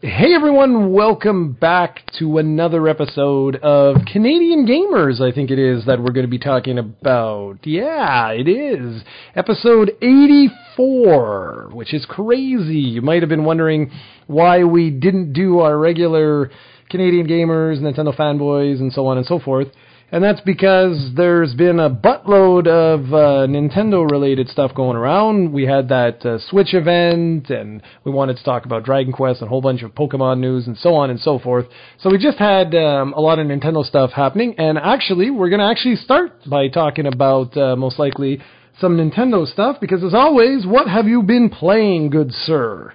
Hey everyone, welcome back to another episode of Canadian Gamers, I think it is, that we're going to be talking about. Yeah, it is. Episode 84, which is crazy. You might have been wondering why we didn't do our regular Canadian Gamers, Nintendo fanboys, and so on and so forth. And that's because there's been a buttload of uh, Nintendo related stuff going around. We had that uh, Switch event, and we wanted to talk about Dragon Quest and a whole bunch of Pokemon news and so on and so forth. So we just had um, a lot of Nintendo stuff happening, and actually, we're going to actually start by talking about uh, most likely some Nintendo stuff, because as always, what have you been playing, good sir?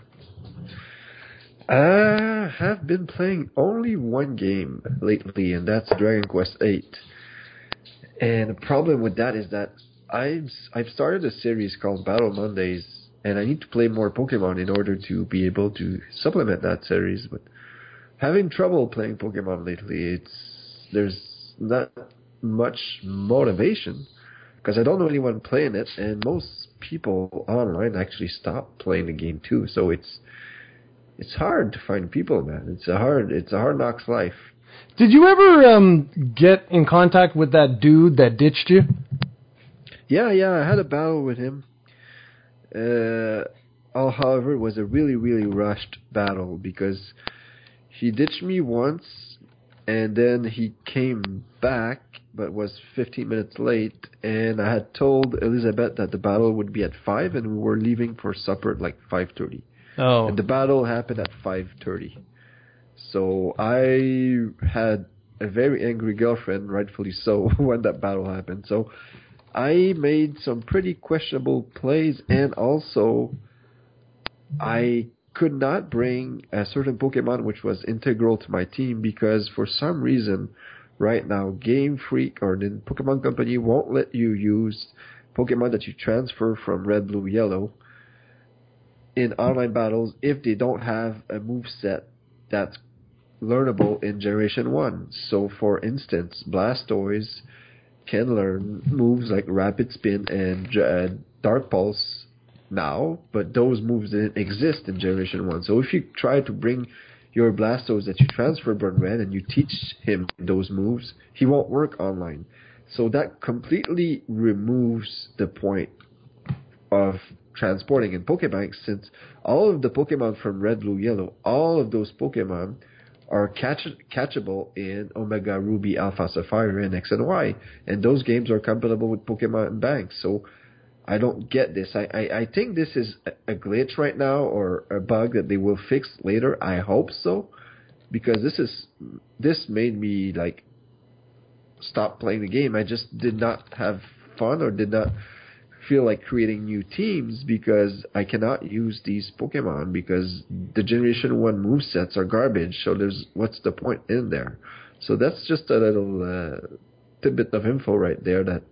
I have been playing only one game lately, and that's Dragon Quest VIII. And the problem with that is that I've I've started a series called Battle Mondays, and I need to play more Pokemon in order to be able to supplement that series. But having trouble playing Pokemon lately, it's there's not much motivation because I don't know anyone playing it, and most people online actually stop playing the game too. So it's it's hard to find people, man. It's a hard it's a hard knocks life. Did you ever um, get in contact with that dude that ditched you? Yeah, yeah, I had a battle with him. Uh, all, however, it was a really, really rushed battle because he ditched me once, and then he came back, but was 15 minutes late. And I had told Elizabeth that the battle would be at five, and we were leaving for supper at like 5:30. Oh, And the battle happened at 5:30. So I had a very angry girlfriend, rightfully so, when that battle happened. So I made some pretty questionable plays, and also I could not bring a certain Pokemon which was integral to my team because for some reason, right now, Game Freak or the Pokemon Company won't let you use Pokemon that you transfer from Red, Blue, Yellow in online battles if they don't have a move set that's learnable in Generation 1. So, for instance, Blastoise can learn moves like Rapid Spin and uh, Dark Pulse now, but those moves didn't exist in Generation 1. So, if you try to bring your Blastoise that you transfer Burn Red and you teach him those moves, he won't work online. So, that completely removes the point of transporting in Pokebank since all of the Pokemon from Red, Blue, Yellow, all of those Pokemon are catch- catchable in Omega Ruby, Alpha Sapphire, and X and Y, and those games are compatible with Pokemon Bank. So I don't get this. I, I, I think this is a glitch right now or a bug that they will fix later. I hope so, because this is this made me like stop playing the game. I just did not have fun or did not feel like creating new teams because I cannot use these Pokemon because the Generation One move sets are garbage. So there's what's the point in there? So that's just a little uh, tidbit of info right there that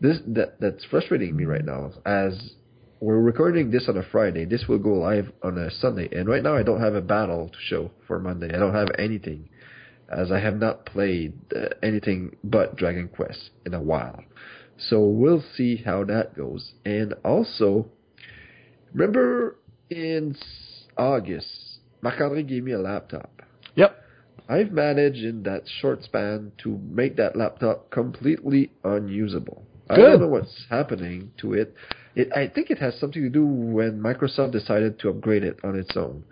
this that that's frustrating me right now. As we're recording this on a Friday, this will go live on a Sunday, and right now I don't have a battle to show for Monday. I don't have anything, as I have not played uh, anything but Dragon Quest in a while. So we'll see how that goes. And also, remember in August, Marc-André gave me a laptop. Yep. I've managed in that short span to make that laptop completely unusable. Good. I don't know what's happening to it. It I think it has something to do when Microsoft decided to upgrade it on its own.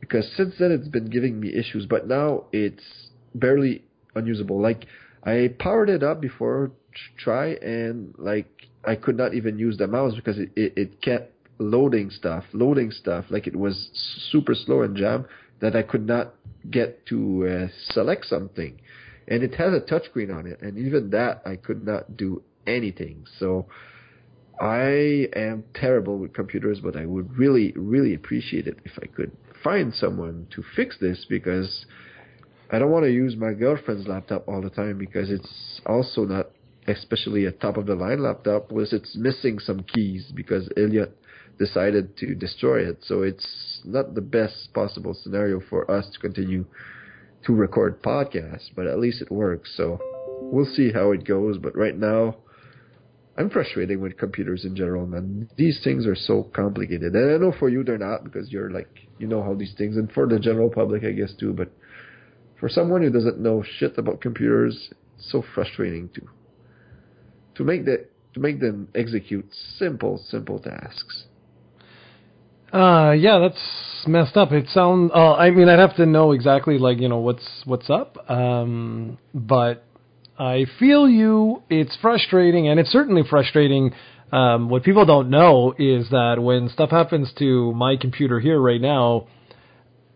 Because since then it's been giving me issues, but now it's barely unusable. Like I powered it up before try and like I could not even use the mouse because it, it, it kept loading stuff, loading stuff like it was super slow and jam that I could not get to uh, select something. And it has a touchscreen on it, and even that I could not do anything. So I am terrible with computers, but I would really, really appreciate it if I could find someone to fix this because I don't want to use my girlfriend's laptop all the time because it's also not especially a top of the line laptop was it's missing some keys because Elliot decided to destroy it. So it's not the best possible scenario for us to continue to record podcasts, but at least it works. So we'll see how it goes. But right now, I'm frustrated with computers in general, man. These things are so complicated, and I know for you they're not because you're like you know how these things, and for the general public, I guess too. But for someone who doesn't know shit about computers, it's so frustrating to to make that to make them execute simple, simple tasks. Uh, yeah, that's messed up. It sounds. Uh, I mean, I'd have to know exactly, like you know, what's what's up. Um, but I feel you. It's frustrating, and it's certainly frustrating. Um, what people don't know is that when stuff happens to my computer here right now,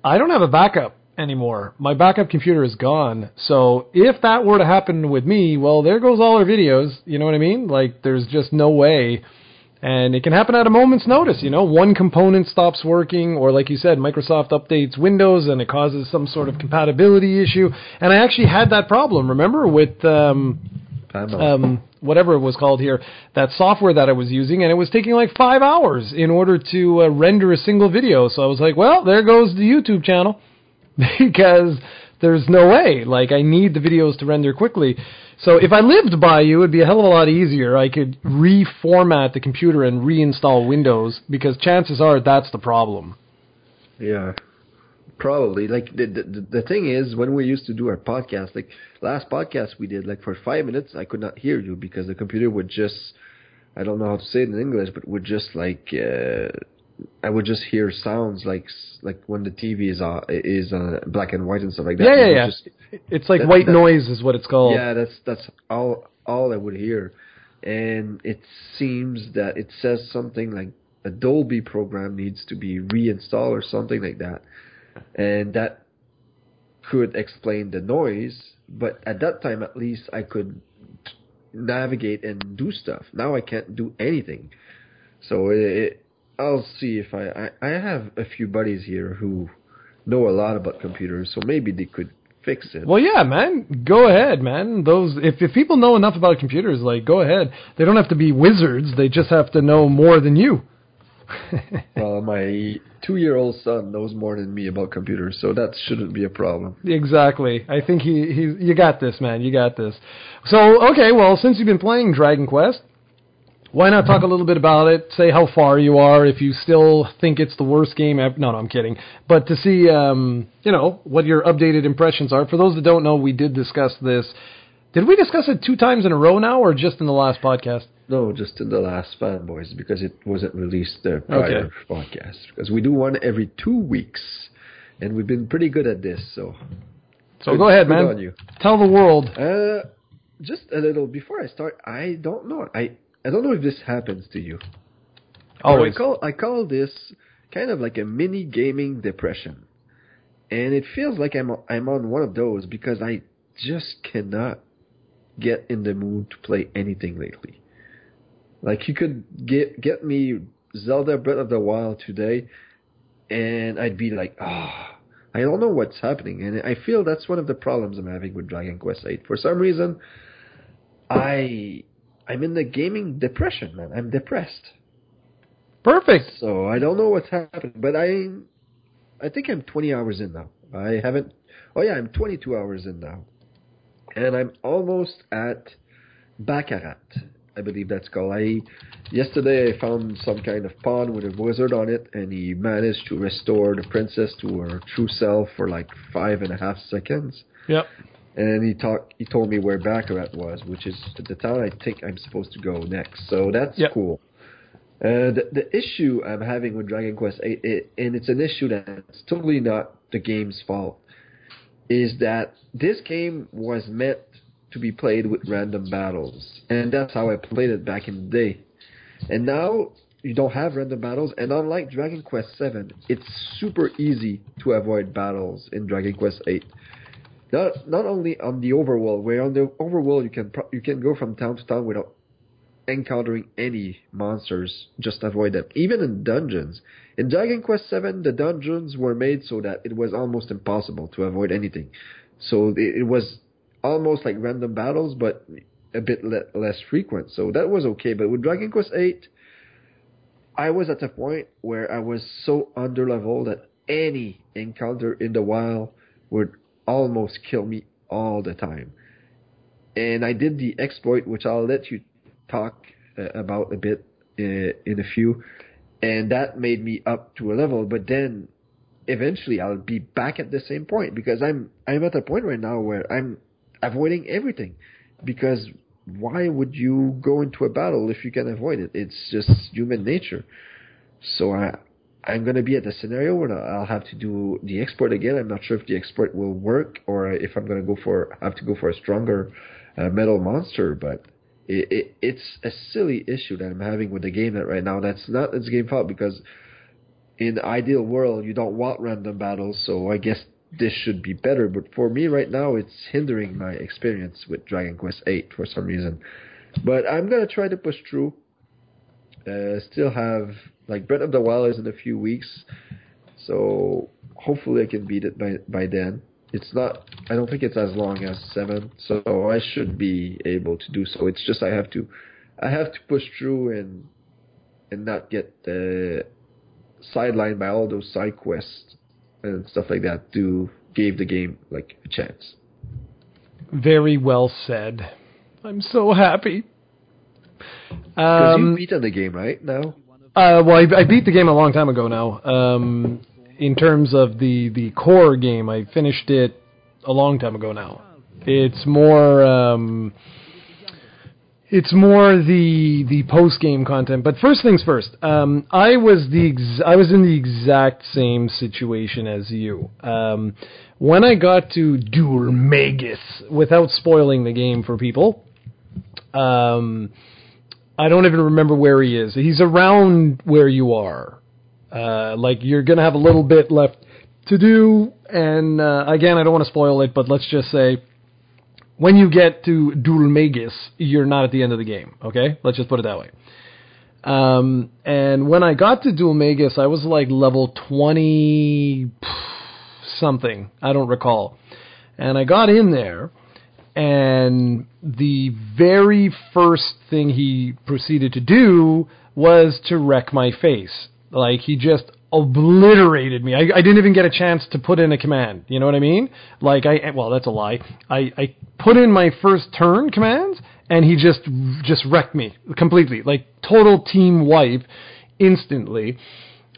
I don't have a backup anymore. My backup computer is gone. So if that were to happen with me, well, there goes all our videos. You know what I mean? Like, there's just no way and it can happen at a moment's notice, you know, one component stops working, or like you said, Microsoft updates Windows and it causes some sort of compatibility issue. And I actually had that problem, remember, with um, um, whatever it was called here, that software that I was using, and it was taking like five hours in order to uh, render a single video. So I was like, well, there goes the YouTube channel because there's no way. Like, I need the videos to render quickly. So if I lived by you, it'd be a hell of a lot easier. I could reformat the computer and reinstall Windows because chances are that's the problem. Yeah, probably. Like the, the the thing is, when we used to do our podcast, like last podcast we did, like for five minutes, I could not hear you because the computer would just, I don't know how to say it in English, but would just like. Uh, I would just hear sounds like like when the TV is uh, is uh, black and white and stuff like that. Yeah, yeah, yeah. Just, it's like that, white that, noise is what it's called. Yeah, that's that's all all I would hear, and it seems that it says something like a Dolby program needs to be reinstalled or something like that, and that could explain the noise. But at that time, at least, I could navigate and do stuff. Now I can't do anything. So it, I'll see if I, I I have a few buddies here who know a lot about computers, so maybe they could fix it. Well, yeah, man, go ahead, man. Those if if people know enough about computers, like go ahead. They don't have to be wizards. They just have to know more than you. well, my two-year-old son knows more than me about computers, so that shouldn't be a problem. Exactly. I think he he you got this, man. You got this. So, okay, well, since you've been playing Dragon Quest, why not talk a little bit about it? Say how far you are, if you still think it's the worst game ever. No, no, I'm kidding. But to see, um, you know, what your updated impressions are. For those that don't know, we did discuss this. Did we discuss it two times in a row now, or just in the last podcast? No, just in the last fanboys because it wasn't released the prior okay. podcast. Because we do one every two weeks, and we've been pretty good at this. So, so good, go ahead, man. Tell the world. Uh, just a little before I start. I don't know. I I don't know if this happens to you. Always. I call I call this kind of like a mini gaming depression, and it feels like I'm I'm on one of those because I just cannot get in the mood to play anything lately. Like you could get get me Zelda Breath of the Wild today, and I'd be like, ah. Oh, I don't know what's happening, and I feel that's one of the problems I'm having with Dragon Quest VIII. For some reason, I I'm in the gaming depression, man. I'm depressed. Perfect. So I don't know what's happening, but I, I think I'm 20 hours in now. I haven't. Oh yeah, I'm 22 hours in now, and I'm almost at Baccarat. I believe that's called. I yesterday I found some kind of pawn with a wizard on it, and he managed to restore the princess to her true self for like five and a half seconds. Yep and he talked. He told me where Baccarat was, which is the town I think I'm supposed to go next. So that's yep. cool. Uh, the, the issue I'm having with Dragon Quest VIII, it, and it's an issue that's totally not the game's fault, is that this game was meant to be played with random battles, and that's how I played it back in the day. And now you don't have random battles, and unlike Dragon Quest VII, it's super easy to avoid battles in Dragon Quest VIII not not only on the overworld, where on the overworld you can pro- you can go from town to town without encountering any monsters, just avoid them. Even in dungeons, in Dragon Quest VII, the dungeons were made so that it was almost impossible to avoid anything. So it, it was almost like random battles, but a bit le- less frequent. So that was okay. But with Dragon Quest VIII, I was at a point where I was so under level that any encounter in the wild would almost kill me all the time. And I did the exploit, which I'll let you talk uh, about a bit uh, in a few, and that made me up to a level. But then eventually I'll be back at the same point because I'm I'm at a point right now where I'm avoiding everything because why would you go into a battle if you can avoid it? It's just human nature. So I I'm gonna be at the scenario where I'll have to do the export again. I'm not sure if the export will work or if I'm gonna go for have to go for a stronger uh, metal monster, but. It, it, it's a silly issue that I'm having with the game that right now. That's not its game fault because in ideal world you don't want random battles, so I guess this should be better. But for me right now, it's hindering my experience with Dragon Quest VIII for some reason. But I'm gonna try to push through. Uh, still have like Breath of the Wild is in a few weeks, so hopefully I can beat it by by then. It's not. I don't think it's as long as seven, so I should be able to do so. It's just I have to, I have to push through and and not get uh, sidelined by all those side quests and stuff like that to give the game like a chance. Very well said. I'm so happy. Because Um, you beat beaten the game, right? Now? Uh, well, I, I beat the game a long time ago now. Um, in terms of the the core game, I finished it a long time ago now. It's more um, it's more the the post game content. But first things first, um, I was the ex- I was in the exact same situation as you. Um, when I got to Dhoulmagus, without spoiling the game for people, um, I don't even remember where he is. He's around where you are. Uh, like you're gonna have a little bit left to do, and uh, again, I don't want to spoil it, but let's just say when you get to Dhoulmagus, you're not at the end of the game. Okay, let's just put it that way. Um, and when I got to Dhoulmagus, I was like level twenty something. I don't recall. And I got in there, and the very first thing he proceeded to do was to wreck my face. Like he just obliterated me. I, I didn't even get a chance to put in a command. You know what I mean? Like I well, that's a lie. I, I put in my first turn commands, and he just just wrecked me completely. Like total team wipe instantly.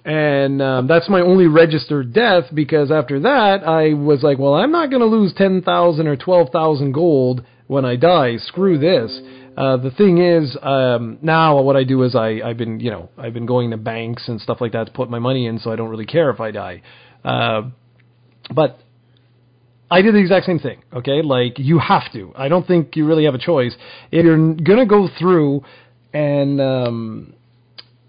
And um, that's my only registered death because after that I was like, well, I'm not going to lose ten thousand or twelve thousand gold when I die. Screw this. Uh, the thing is, um, now what I do is I, I've been, you know, I've been going to banks and stuff like that to put my money in, so I don't really care if I die. Uh, but I did the exact same thing. Okay, like you have to. I don't think you really have a choice. If you're gonna go through and um,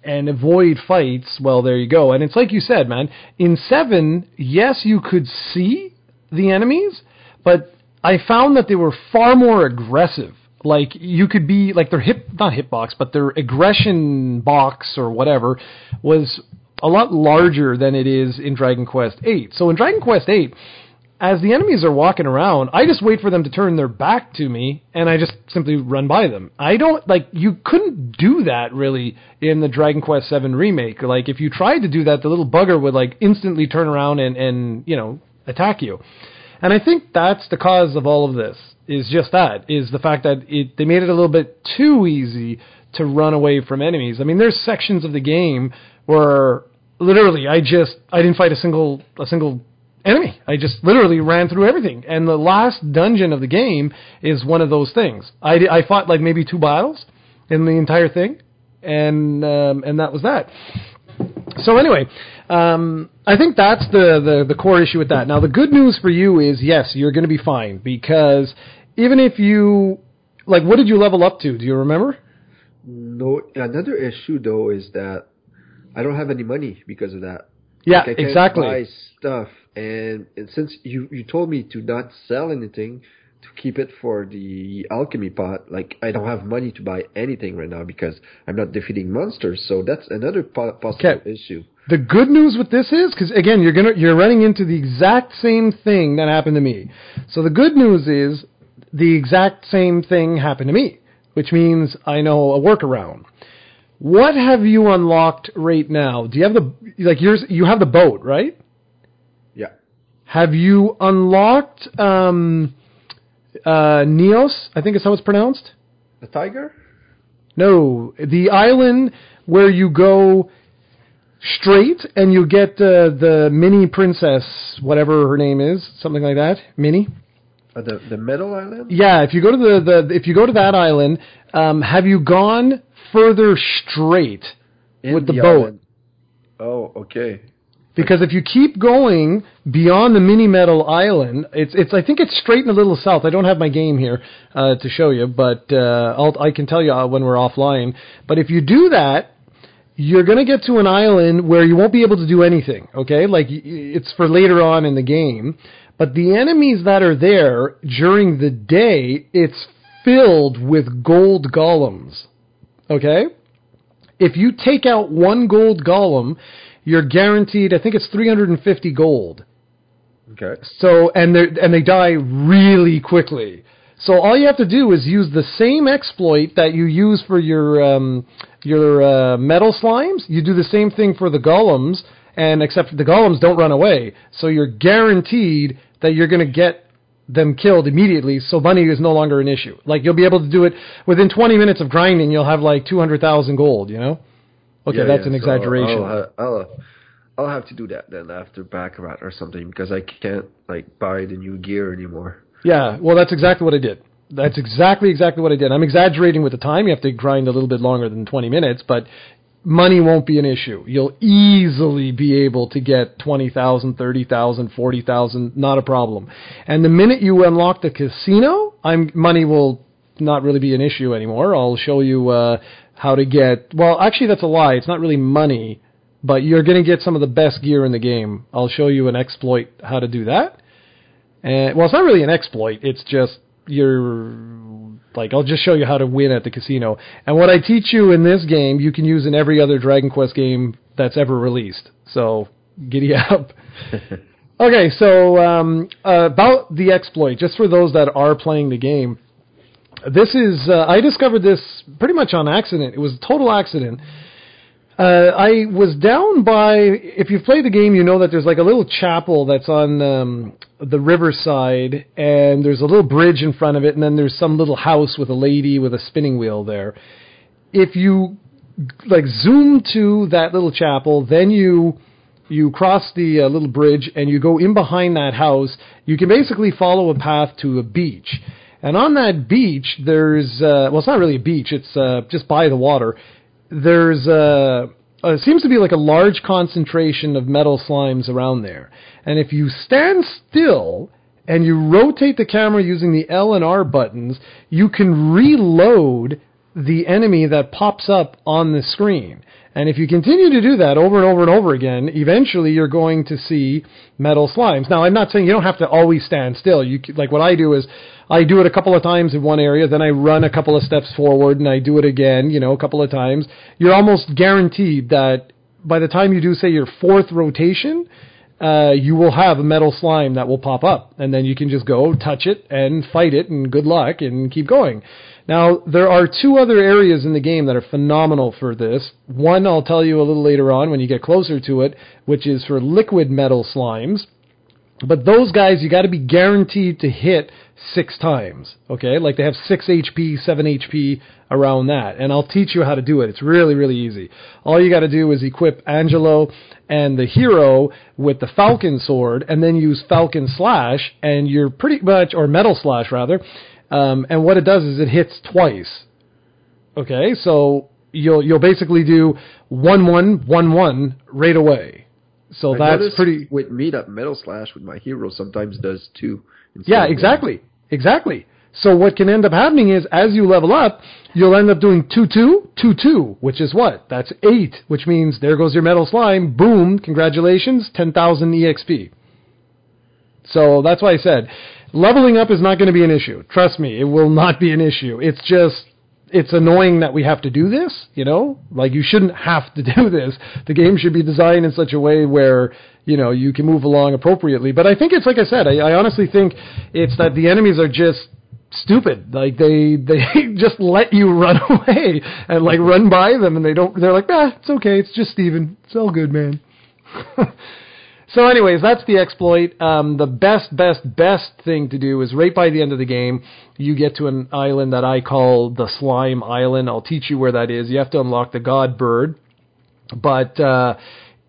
and avoid fights, well, there you go. And it's like you said, man. In seven, yes, you could see the enemies, but I found that they were far more aggressive. Like you could be like their hip, not hitbox, but their aggression box or whatever was a lot larger than it is in Dragon Quest VIII. So in Dragon Quest VIII, as the enemies are walking around, I just wait for them to turn their back to me, and I just simply run by them. I don't like you couldn't do that really in the Dragon Quest VII remake. Like if you tried to do that, the little bugger would like instantly turn around and and you know attack you. And I think that's the cause of all of this. Is just that is the fact that it they made it a little bit too easy to run away from enemies. I mean, there's sections of the game where literally I just I didn't fight a single a single enemy. I just literally ran through everything. And the last dungeon of the game is one of those things. I, I fought like maybe two battles in the entire thing, and um, and that was that. So anyway, um, I think that's the, the the core issue with that. Now the good news for you is yes, you're going to be fine because even if you like, what did you level up to? Do you remember? No. Another issue though is that I don't have any money because of that. Yeah, Like, exactly. buy stuff, and, and since you you told me to not sell anything, to keep it for the alchemy pot, like I don't have money to buy anything right now because I'm not defeating monsters. So that's another po- possible Okay. issue. The good news with this is because again you're gonna you're running into the exact same thing that happened to me. So the good news is the exact same thing happened to me, which means I know a workaround. What have you unlocked right now? Do you have the like yours? You have the boat, right? Have you unlocked um, uh, Neos? I think is how it's pronounced. The tiger? No, the island where you go straight and you get uh, the mini princess, whatever her name is, something like that, Mini. Uh, the the metal island. Yeah, if you go to the, the if you go to that island, um, have you gone further straight In with the, boat? island. Oh, okay. Because if you keep going beyond the mini metal island, it's it's I think it's straight and a little south. I don't have my game here uh, to show you, but uh, I'll, I can tell you uh, when we're offline. But if you do that, you're going to get to an island where you won't be able to do anything. Okay, like it's for later on in the game. But the enemies that are there during the day, it's filled with gold golems. Okay? If you take out one gold golem, you're guaranteed, I think it's 350 gold. Okay. So, and they and they die really quickly. So all you have to do is use the same exploit that you use for your um, your uh, metal slimes. You do the same thing for the golems, and except the golems don't run away. So you're guaranteed that you're going to get them killed immediately. So money is no longer an issue. Like you'll be able to do it within 20 minutes of grinding. You'll have like 200,000 gold. You know. Okay, Yeah, that's yeah, an so exaggeration. I'll, I'll, I'll have to do that then after Baccarat or something because I can't like buy the new gear anymore. Yeah, well, that's exactly what I did. That's exactly exactly what I did. I'm exaggerating with the time. You have to grind a little bit longer than 20 minutes, but money won't be an issue. You'll easily be able to get 20,000, 30,000, 40,000, not a problem. And the minute you unlock the casino, I'm money will not really be an issue anymore. I'll show you uh, how to get. Well, actually, that's a lie. It's not really money, but you're going to get some of the best gear in the game. I'll show you an exploit how to do that. And well, it's not really an exploit. It's just you're like I'll just show you how to win at the casino. And what I teach you in this game, you can use in every other Dragon Quest game that's ever released. So giddy up. okay, so um, about the exploit, just for those that are playing the game, this is uh, I discovered this pretty much on accident. It was a total accident. Uh, I was down by. If you've played the game, you know that there's like a little chapel that's on um, the riverside, and there's a little bridge in front of it, and then there's some little house with a lady with a spinning wheel there. If you like zoom to that little chapel, then you you cross the uh, little bridge and you go in behind that house. You can basically follow a path to a beach, and on that beach there's uh, well, it's not really a beach. It's uh, just by the water there's uh, uh, seems to be like a large concentration of metal slimes around there. And if you stand still and you rotate the camera using the L and R buttons, you can reload the enemy that pops up on the screen. And if you continue to do that over and over and over again, eventually you're going to see metal slimes. Now, I'm not saying you don't have to always stand still. You like what I do is I do it a couple of times in one area, then I run a couple of steps forward and I do it again, you know, a couple of times. You're almost guaranteed that by the time you do say your fourth rotation, uh, you will have a metal slime that will pop up, and then you can just go touch it and fight it, and good luck, and keep going. Now, there are two other areas in the game that are phenomenal for this. One I'll tell you a little later on when you get closer to it, which is for liquid metal slimes. But those guys, you got to be guaranteed to hit six times. Okay, like they have six HP, seven HP around that, and I'll teach you how to do it. It's really, really easy. All you got to do is equip Angelo and the hero with the Falcon sword, and then use Falcon slash, and you're pretty much, or Metal slash rather. Um, and what it does is it hits twice. Okay, so you'll you'll basically do one one one one right away. So I that's pretty. With me, that metal slash with my hero sometimes does too. Yeah, exactly. Exactly. So what can end up happening is as you level up, you'll end up doing 2 2, 2 2, which is what? That's 8, which means there goes your metal slime. Boom, congratulations, 10,000 EXP. So that's why I said leveling up is not going to be an issue. Trust me, it will not be an issue. It's just it's annoying that we have to do this, you know? Like you shouldn't have to do this. The game should be designed in such a way where, you know, you can move along appropriately. But I think it's like I said, I, I honestly think it's that the enemies are just stupid. Like they they just let you run away and like run by them and they don't they're like, "Ah, it's okay. It's just Steven. It's all good, man." So, anyways, that's the exploit. Um, the best, best, best thing to do is right by the end of the game, you get to an island that I call the Slime Island. I'll teach you where that is. You have to unlock the God Bird, but uh,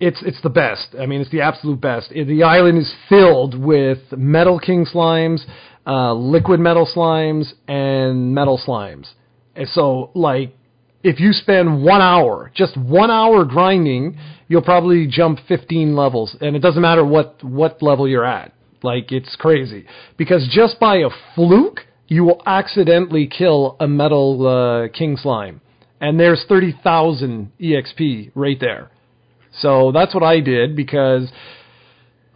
it's it's the best. I mean, it's the absolute best. The island is filled with Metal King slimes, uh, liquid metal slimes, and metal slimes. And so, like, if you spend one hour, just one hour grinding, you'll probably jump 15 levels, and it doesn't matter what what level you're at. Like, it's crazy because just by a fluke, you will accidentally kill a metal uh, king slime, and there's 30,000 exp right there. So that's what I did because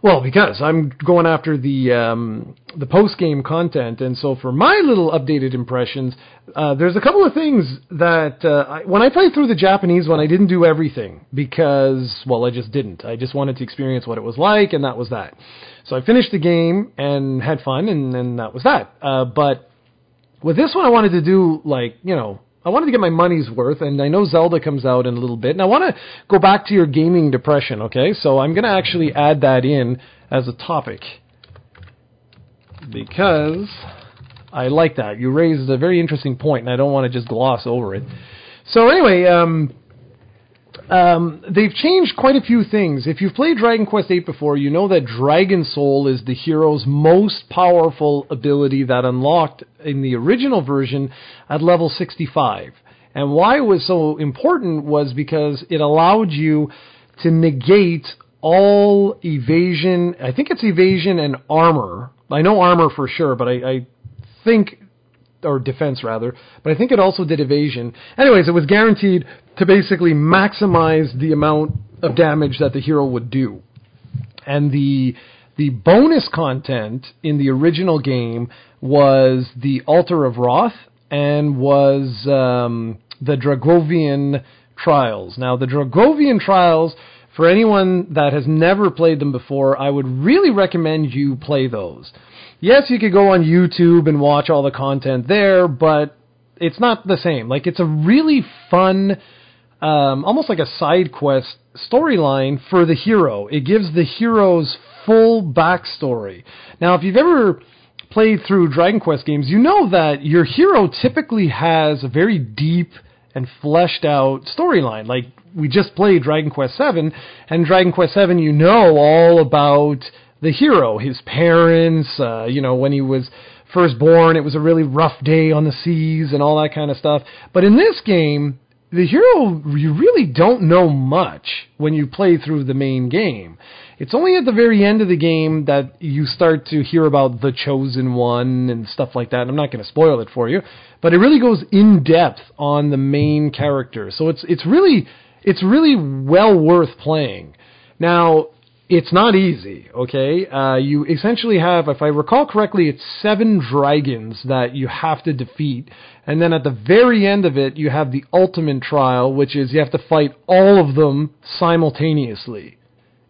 well, because I'm going after the um, the post game content, and so for my little updated impressions, uh, there's a couple of things that uh, I, when I played through the Japanese one, I didn't do everything because well, I just didn't. I just wanted to experience what it was like, and that was that. So I finished the game and had fun, and, then that was that. Uh, but with this one, I wanted to do like you know I wanted to get my money's worth, and I know Zelda comes out in a little bit, and I want to go back to your gaming depression, okay? So I'm going to actually add that in as a topic because I like that. You raised a very interesting point, and I don't want to just gloss over it. So anyway, um, um, they've changed quite a few things. If you've played Dragon Quest VIII before, you know that Dragon Soul is the hero's most powerful ability that unlocked in the original version at level 65. And why it was so important was because it allowed you to negate all evasion. I think it's evasion and armor. I know armor for sure, but I, I think or defense rather, but I think it also did evasion. Anyways, it was guaranteed to basically maximize the amount of damage that the hero would do. And the the bonus content in the original game was the Altar of Wrath and was um, the Dragovian Trials. Now, the Dragovian Trials, for anyone that has never played them before, I would really recommend you play those yes, you could go on YouTube and watch all the content there, but it's not the same. Like it's a really fun, um, almost like a side quest storyline for the hero. It gives the hero's full backstory. Now, if you've ever played through Dragon Quest games, you know that your hero typically has a very deep and fleshed out storyline. Like we just played Dragon Quest Seven, and Dragon Quest Seven, you know all about the hero, his parents, uh, you know, when he was first born, it was a really rough day on the seas and all that kind of stuff. But in this game, the hero, you really don't know much when you play through the main game. It's only at the very end of the game that you start to hear about the chosen one and stuff like that. I'm not going to spoil it for you, but it really goes in depth on the main character. So it's it's really it's really well worth playing. Now, it's not easy, okay? Uh, you essentially have, if I recall correctly, it's seven dragons that you have to defeat. And then at the very end of it, you have the ultimate trial, which is you have to fight all of them simultaneously,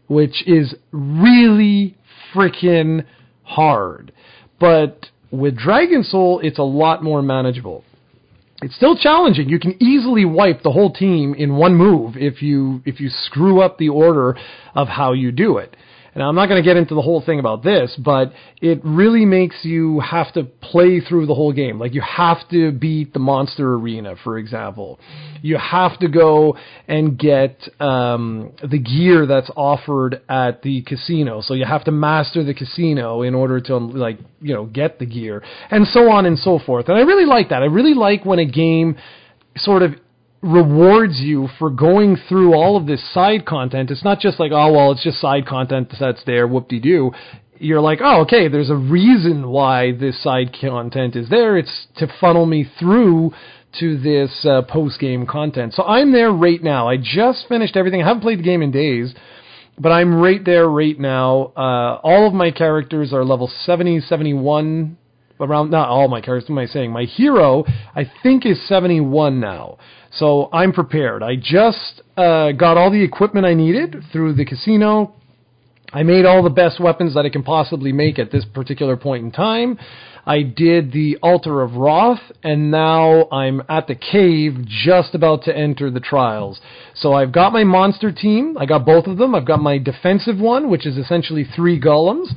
which is really freaking hard. But with Dragon Soul, it's a lot more manageable it's still challenging. You can easily wipe the whole team in one move if you if you screw up the order of how you do it. And I'm not going to get into the whole thing about this, but it really makes you have to play through the whole game. Like you have to beat the monster arena, for example. You have to go and get um, the gear that's offered at the casino. So you have to master the casino in order to like you know get the gear, and so on and so forth. And I really like that. I really like when a game sort of rewards you for going through all of this side content. It's not just like, oh, well, it's just side content that's there, whoop de doo. You're like, oh, okay, there's a reason why this side content is there. It's to funnel me through to this uh, post game content. So I'm there right now. I just finished everything. I haven't played the game in days, but I'm right there right now. Uh, all of my characters are level 70, 71 around not all my characters. Am I saying? My hero, I think, is 71 now. So I'm prepared. I just uh, got all the equipment I needed through the casino. I made all the best weapons that I can possibly make at this particular point in time. I did the Altar of Wrath, and now I'm at the cave just about to enter the trials. So I've got my monster team. I got both of them. I've got my defensive one, which is essentially three golems.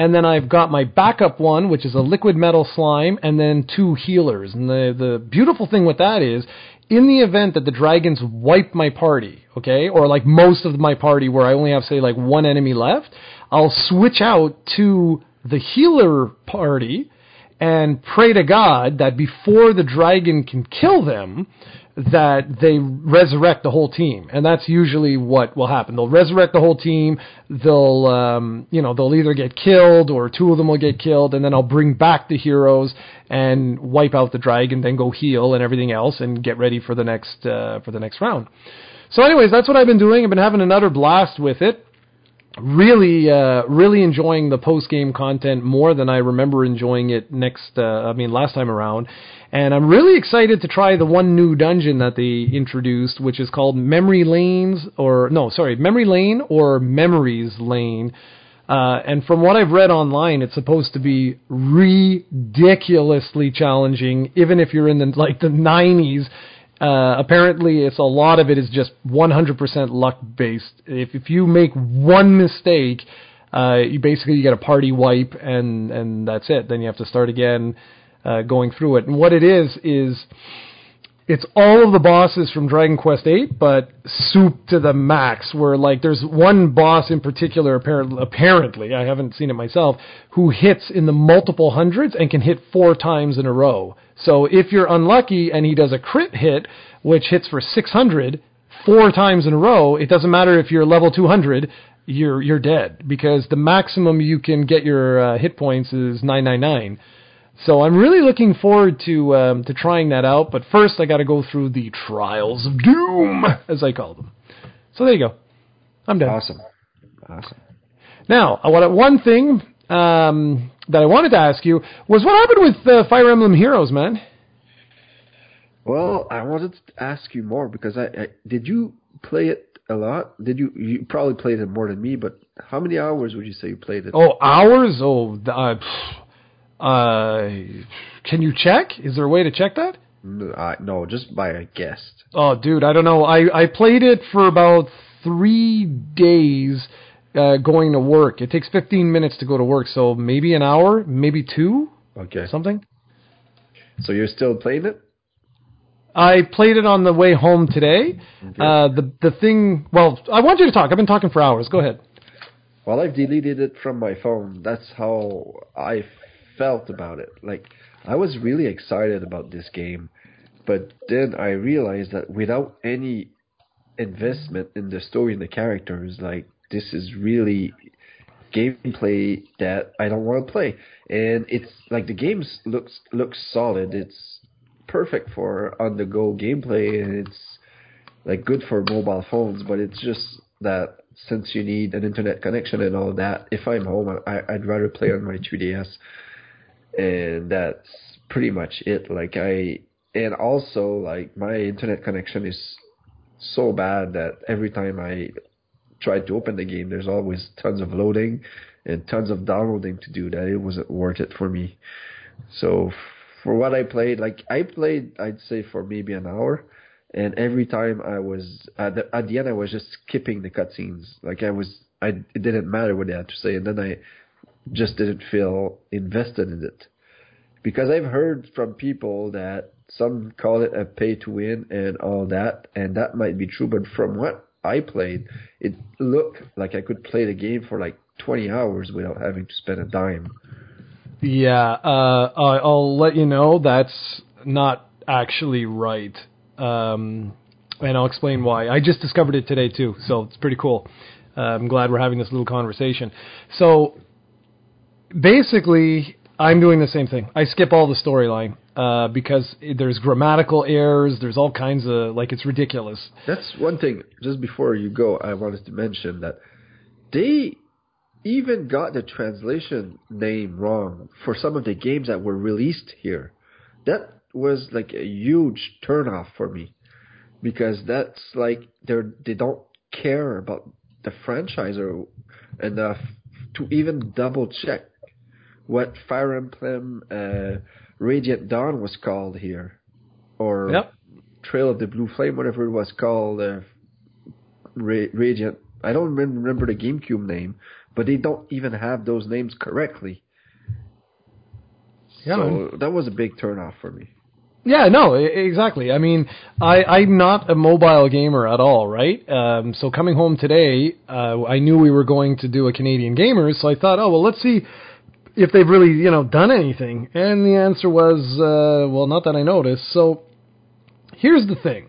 And then I've got my backup one, which is a liquid metal slime, and then two healers. And the, the beautiful thing with that is, in the event that the dragons wipe my party, okay, or like most of my party where I only have, say, like one enemy left, I'll switch out to the healer party and pray to God that before the dragon can kill them, that they resurrect the whole team, and that's usually what will happen. They'll resurrect the whole team. They'll, um, you know, they'll either get killed or two of them will get killed, and then I'll bring back the heroes and wipe out the dragon, then go heal and everything else, and get ready for the next uh, for the next round. So, anyways, that's what I've been doing. I've been having another blast with it really uh, really enjoying the post game content more than I remember enjoying it next uh, I mean last time around. And I'm really excited to try the one new dungeon that they introduced which is called Memory Lanes or no sorry Memory Lane or Memories Lane. Uh, and from what I've read online it's supposed to be ridiculously challenging even if you're in the like the 90s uh, apparently, it's a lot of it is just 100% luck based. If if you make one mistake, uh, you basically you get a party wipe and and that's it. Then you have to start again, uh, going through it. And what it is is it's all of the bosses from Dragon Quest VIII, but soup to the max. Where like there's one boss in particular, apparently, apparently I haven't seen it myself, who hits in the multiple hundreds and can hit four times in a row. So if you're unlucky and he does a crit hit, which hits for 600 four times in a row, it doesn't matter if you're level 200, you're you're dead because the maximum you can get your uh, hit points is 999. So I'm really looking forward to um, to trying that out. But first, I got to go through the trials of doom, as I call them. So there you go. I'm done. Awesome. Awesome. Now, I want one thing um, that I wanted to ask you was what happened with uh, Fire Emblem Heroes, man? Well, I wanted to ask you more because I, I did you play it a lot? Did you you probably played it more than me? But how many hours would you say you played it? Oh, hours? Oh, uh, uh, can you check? Is there a way to check that? No, I, no, just by a guess. Oh, dude, I don't know. I I played it for about three days uh, going to work. It takes 15 minutes to go to work, so maybe an hour, maybe two, Okay. something. So you're still playing it? I played it on the way home today. Okay. Uh, the the thing. Well, I want you to talk. I've been talking for hours. Go ahead. Well, I've deleted it from my phone. That's how I felt about it. Like, I was really excited about this game, but then I realized that without any investment in the story and the characters, like, this is really gameplay that I don't want to play. And it's like the game looks looks solid. It's perfect for on the go gameplay, and it's like good for mobile phones. But it's just that since you need an internet connection and all that, if I'm home, I, I'd rather play on my 2DS, and that's pretty much it. Like I, and also like my internet connection is so bad that every time I try to open the game, there's always tons of loading and tons of downloading to do. That it wasn't worth it for me. So for what I played, like I played, I'd say for maybe an hour, and every time I was at the, at the end, I was just skipping the cutscenes. Like I was, I it didn't matter what they had to say, and then I just didn't feel invested in it because I've heard from people that some call it a pay to win and all that, and that might be true. But from what I played, it looked like I could play the game for like 20 hours without having to spend a dime. Yeah, uh, I'll let you know that's not actually right. Um, and I'll explain why. I just discovered it today too, so it's pretty cool. Uh, I'm glad we're having this little conversation. So basically, I'm doing the same thing. I skip all the storyline uh, because there's grammatical errors. There's all kinds of like it's ridiculous. That's one thing. Just before you go, I wanted to mention that they even got the translation name wrong for some of the games that were released here. That was like a huge turnoff for me because that's like they're they don't care about the franchise or enough to even double check what Fire Emblem uh, Radiant Dawn was called here, or Yep. Trail of the Blue Flame, whatever it was called, uh, Ra- Radiant. I don't remem- remember the GameCube name, but they don't even have those names correctly. Yeah, man. that was a big turnoff for me. Yeah, no, exactly. I mean, I, I'm not a mobile gamer at all, right? Um, so coming home today, uh, I knew we were going to do a Canadian Gamers, so I thought, oh well, let's see if they've really, you know, done anything. And the answer was, uh, well, not that I noticed. So here's the thing: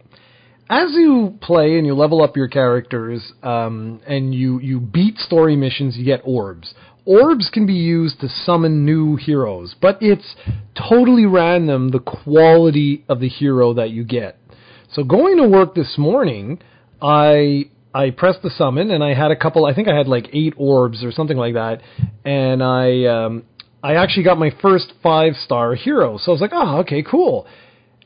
as you play and you level up your characters, um, and you you beat story missions, you get orbs. Orbs can be used to summon new heroes, but it's totally random the quality of the hero that you get. So going to work this morning, I I pressed the summon and I had a couple. I think I had like eight orbs or something like that, and I um, I actually got my first five star hero. So I was like, oh, okay, cool.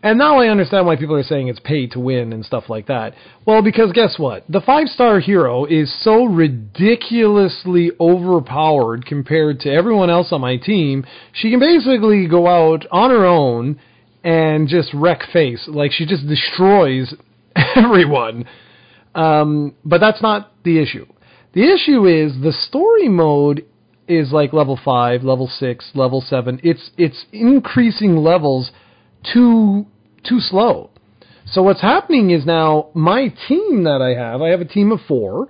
And now I understand why people are saying it's pay to win and stuff like that. Well, because guess what? The five star hero is so ridiculously overpowered compared to everyone else on my team. She can basically go out on her own and just wreck face. Like she just destroys everyone. Um, but that's not the issue. The issue is the story mode is like level five, level six, level seven. It's it's increasing levels too too slow. So what's happening is now my team that I have, I have a team of four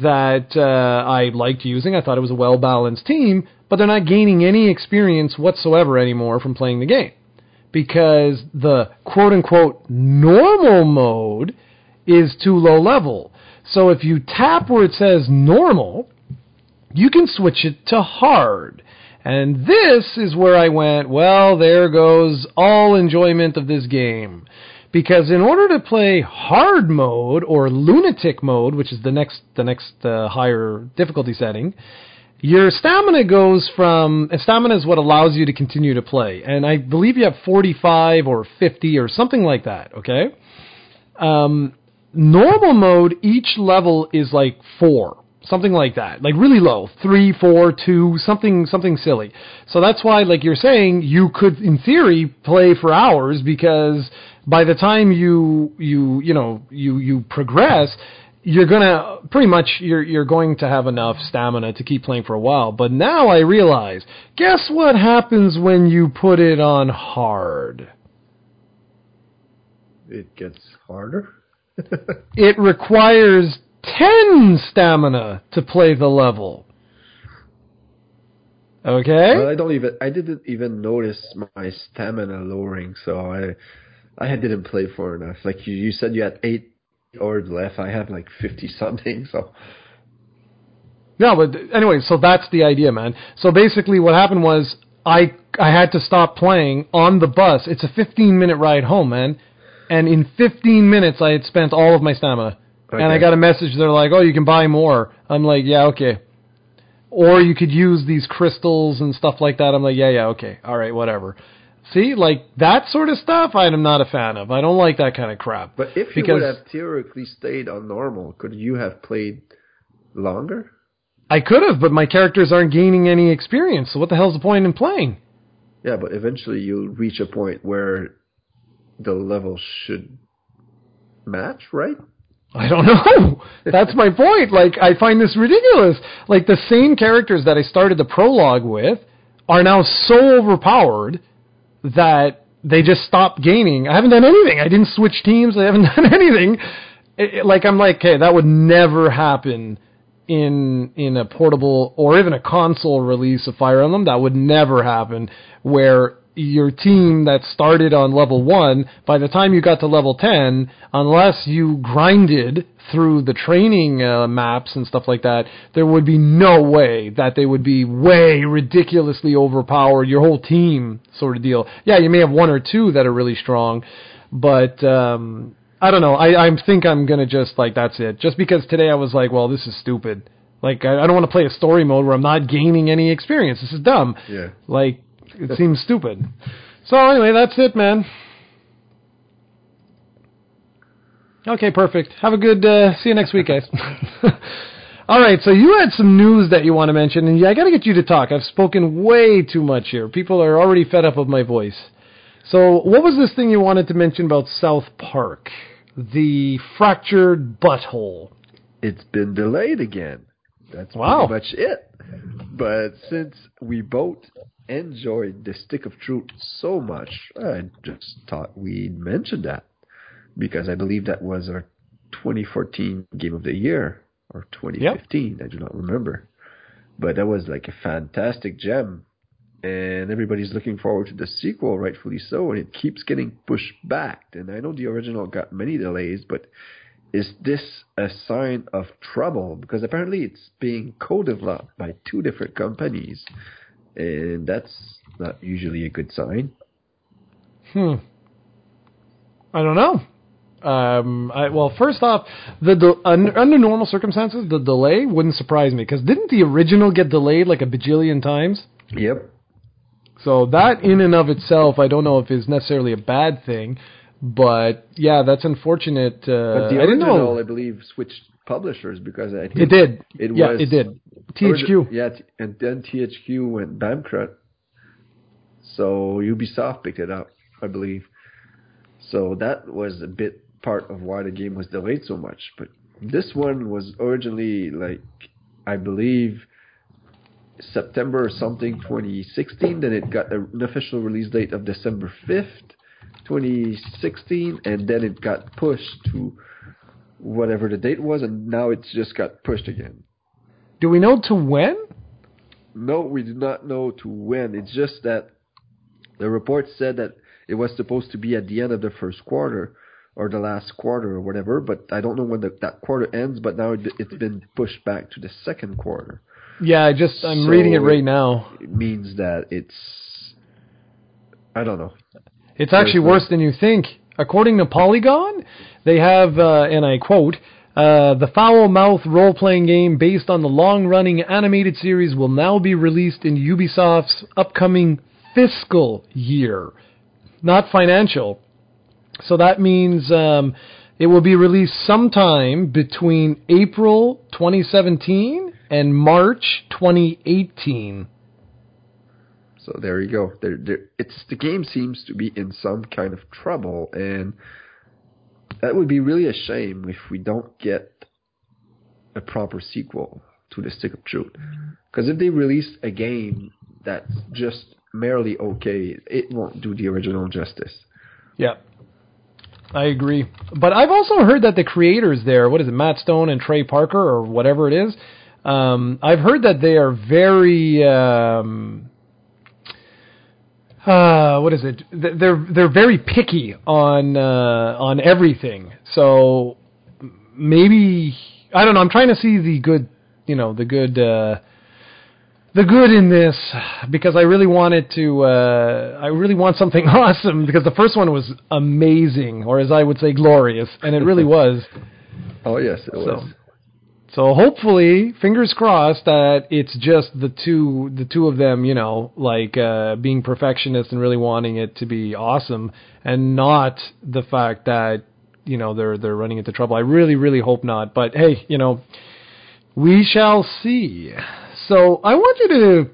that uh, I liked using. I thought it was a well balanced team, but they're not gaining any experience whatsoever anymore from playing the game because the quote unquote normal mode is too low level. So if you tap where it says normal, you can switch it to hard. And this is where I went, well, there goes all enjoyment of this game. Because in order to play hard mode or lunatic mode, which is the next the next uh, higher difficulty setting, your stamina goes from stamina is what allows you to continue to play. And I believe you have 45 or 50 or something like that, okay? Um, normal mode, each level is like 4 something like that, like really low, three, four, two, something, something silly. So that's why, like you're saying, you could, in theory, play for hours because by the time you, you, you know, you, you progress, you're gonna pretty much you're you're going to have enough stamina to keep playing for a while. But now I realize, guess what happens when you put it on hard? It gets harder. It requires 10 stamina to play the level. Okay? Well, I don't even. I didn't even notice my stamina lowering, so I, I didn't play for enough. Like you, you said, you had eight orbs left. I have like fifty something. So No, but anyway, so that's the idea, man. So basically what happened was I I had to stop playing on the bus. It's a 15 minute ride home, man. And in 15 minutes I had spent all of my stamina. And I got a message they're like, "Oh, you can buy more." I'm like, "Yeah, okay." Or you could use these crystals and stuff like that. I'm like, "Yeah, yeah, okay. All right, whatever." See, like that sort of stuff I'm not a fan of. I don't like that kind of crap. But if you would have theoretically stayed on normal, could you have played longer? I could have, but my characters aren't gaining any experience. So what the hell's the point in playing? Yeah, but eventually you'll reach a point where the level should match, right? I don't know. That's my point. Like, I find this ridiculous. Like, the same characters that I started the prologue with are now so overpowered that they just stopped gaining. I haven't done anything. I didn't switch teams. I haven't done anything. It, it- like, I'm like, okay, that would never happen in in a portable or even a console release of Fire Emblem. That would never happen. Where your team that started on level one, by the time you got to level ten, unless you grinded through the training uh, maps and stuff like that, there would be no way that they would be way ridiculously overpowered. Your whole team sort of deal. Yeah, you may have one or two that are really strong, but um, I don't know. I, I think I'm gonna just like that's it. Just because today I was like, well, this is stupid. Like I, I don't want to play a story mode where I'm not gaining any experience. This is dumb. Yeah. Like it seems stupid. So anyway, that's it, man. Okay, perfect. Have a good. Uh, see you next week, guys. All right, so you had some news that you want to mention, and I got to get you to talk. I've spoken way too much here. People are already fed up of my voice. So, what was this thing you wanted to mention about South Park? The fractured butthole. It's been delayed again. That's Wow. pretty much it. But since we both enjoyed the Stick of Truth so much, I just thought we'd mention that because I believe that was our 2014 Game of the Year or 2015. I do not remember, but that was like a fantastic gem, and everybody's looking forward to the sequel, rightfully so, and it keeps getting pushed back. And I know the original got many delays, but is this a sign of trouble? Because apparently it's being co-developed by two different companies, and that's not usually a good sign. Hmm. I don't know. Um, I, well, first off, the de- under, under normal circumstances, the delay wouldn't surprise me because didn't the original get delayed like a bajillion times? Yep. So that in and of itself, I don't know if is necessarily a bad thing, but yeah, that's unfortunate. Uh, But the I didn't original, know I believe, switched publishers because I think it did. It yeah, was it did. THQ. Yeah, and then THQ went bankrupt, so Ubisoft picked it up, I believe. So that was a bit part of why the game was delayed so much. But this one was originally like, I believe, September or something 2016. Then it got an official release date of December 5th, 2016, and then it got pushed to whatever the date was, and now it's just got pushed again. Do we know to when? No, we do not know to when. It's just that the report said that it was supposed to be at the end of the first quarter or the last quarter or whatever, but I don't know when the, that quarter ends, but now it, it's been pushed back to the second quarter. Yeah, I just I'm So reading it right now. It means that it's I don't know. It's actually There's worse than you think. According to Polygon, they have, uh, and I quote, uh, the foul mouth role playing game based on the long running animated series will now be released in Ubisoft's upcoming fiscal year, not financial. So that means um, it will be released sometime between April 2017 and March 2018. So there you go. There, there, it's the game seems to be in some kind of trouble, and that would be really a shame if we don't get a proper sequel to the Stick of Truth. Because if they release a game that's just merely okay, it won't do the original justice. Yeah. I agree. But I've also heard that the creators there, what is it, Matt Stone and Trey Parker or whatever it is, um, I've heard that they are very um, uh, what is it? They're they're very picky on uh, on everything. So maybe I don't know. I'm trying to see the good, you know, the good uh, the good in this because I really wanted to. Uh, I really want something awesome because the first one was amazing, or as I would say, glorious, and it really was. Oh yes, it So, was. So hopefully, fingers crossed that it's just the two, the two of them, you know, like uh, being perfectionists and really wanting it to be awesome, and not the fact that you know they're they're running into trouble. I really, really hope not. But hey, you know, we shall see. So I want you to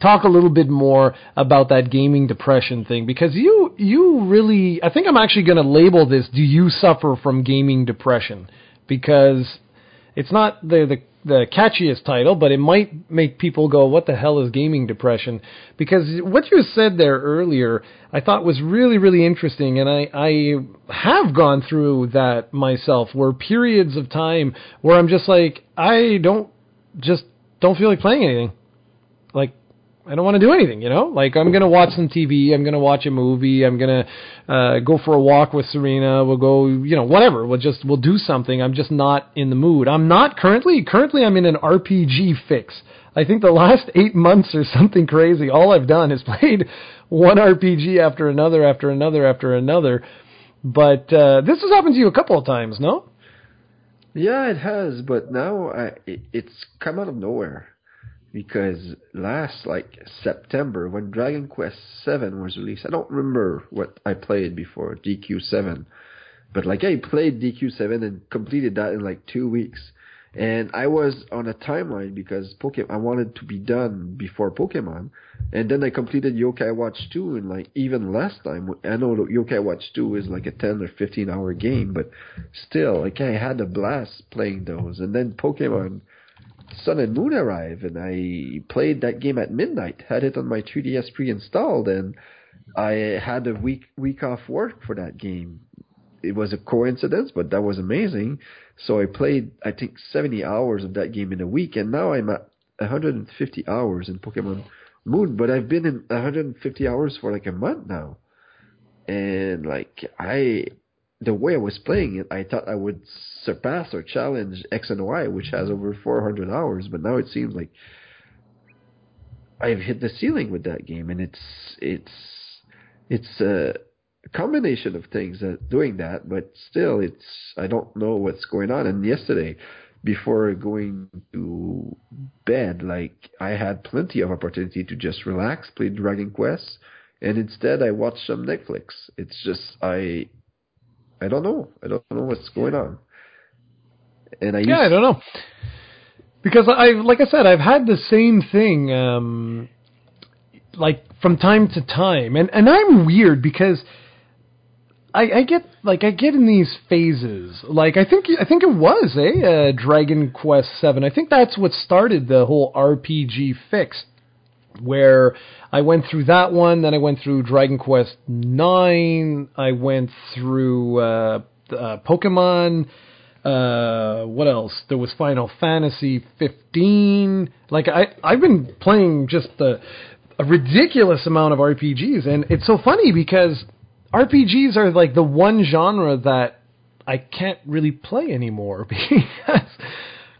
talk a little bit more about that gaming depression thing because you you really I think I'm actually going to label this do you suffer from gaming depression because it's not the the the catchiest title but it might make people go what the hell is gaming depression? Because what you said there earlier I thought was really really interesting and I I have gone through that myself where periods of time where I'm just like I don't just don't feel like playing anything. Like I don't want to do anything, you know? Like I'm going to watch some TV, I'm going to watch a movie, I'm going to uh go for a walk with Serena, we'll go, you know, whatever. We'll just we'll do something. I'm just not in the mood. I'm not currently currently I'm in an RPG fix. I think the last 8 months or something crazy, all I've done is played one RPG after another after another after another. But uh this has happened to you a couple of times, no? Yeah, it has, but now I, it, it's come out of nowhere because last like September when Dragon Quest Seven was released, I don't remember what I played before DQ Seven, but like I played DQ Seven and completed that in like two weeks, And I was on a timeline because Pokemon I wanted to be done before Pokemon, and then I completed Yokai Watch 2 in like even less time. I know Yokai Watch 2 is like a 10 or 15 hour game, but still, like I had a blast playing those. And then Pokemon Sun and Moon arrived, and I played that game at midnight. Had it on my 3DS pre-installed, and I had a week week off work for that game. It was a coincidence, but that was amazing. So I played, I think, 70 hours of that game in a week, and now I'm at 150 hours in Pokemon Moon. But I've been in 150 hours for like a month now, and like I, the way I was playing it, I thought I would surpass or challenge X and Y, which has over 400 hours. But now it seems like I've hit the ceiling with that game, and it's it's it's a combination of things that doing that, but still, it's I don't know what's going on. And yesterday, before going to bed, like I had plenty of opportunity to just relax, play Dragon Quest, and instead I watched some Netflix. It's just I I don't know. I don't know what's going on. And I yeah, I don't know because I like I said I've had the same thing um like from time to time and and I'm weird because I, I get like I get in these phases. Like I think I think it was a eh, uh, Dragon Quest Seven. I think that's what started the whole RPG fix, where I went through that one, then I went through Dragon Quest Nine. I went through uh, uh, Pokemon. Uh, what else? There was Final Fantasy 15. Like I, I've been playing just a, a ridiculous amount of RPGs, and it's so funny because RPGs are like the one genre that I can't really play anymore because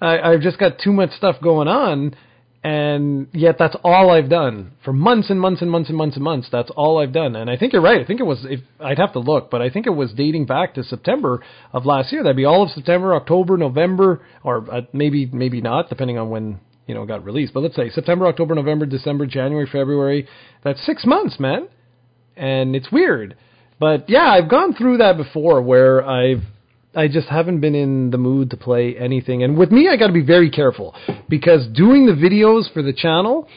I, I've just got too much stuff going on, and yet that's all I've done for months and months and months and months and months. That's all I've done, and I think you're right. I think it was. If, I'd have to look, but I think it was dating back to September of last year. That'd be all of September, October, November, or uh, maybe maybe not, depending on when you know got released. But let's say September, October, November, December, January, February. That's six months, man, and it's weird but yeah, I've gone through that before where I've I just haven't been in the mood to play anything. And with me, I got to be very careful because doing the videos for the channel,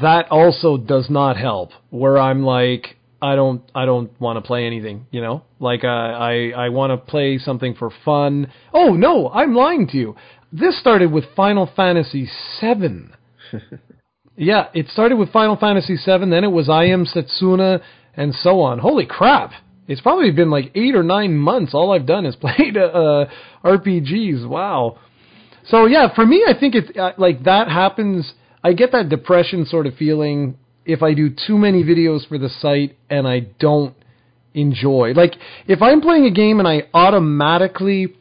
that also does not help. Where I'm like, I don't, I don't want to play anything. You know, like uh, I, I want to play something for fun. Oh no, I'm lying to you. This started with Final Fantasy VII. yeah, it started with Final Fantasy VII. Then it was I Am Setsuna and so on. Holy crap! It's probably been like eight or nine months. All I've done is played uh, RPGs. Wow. So yeah, for me, I think it's uh, like that happens. I get that depression sort of feeling if I do too many videos for the site and I don't enjoy. Like if I'm playing a game and I automatically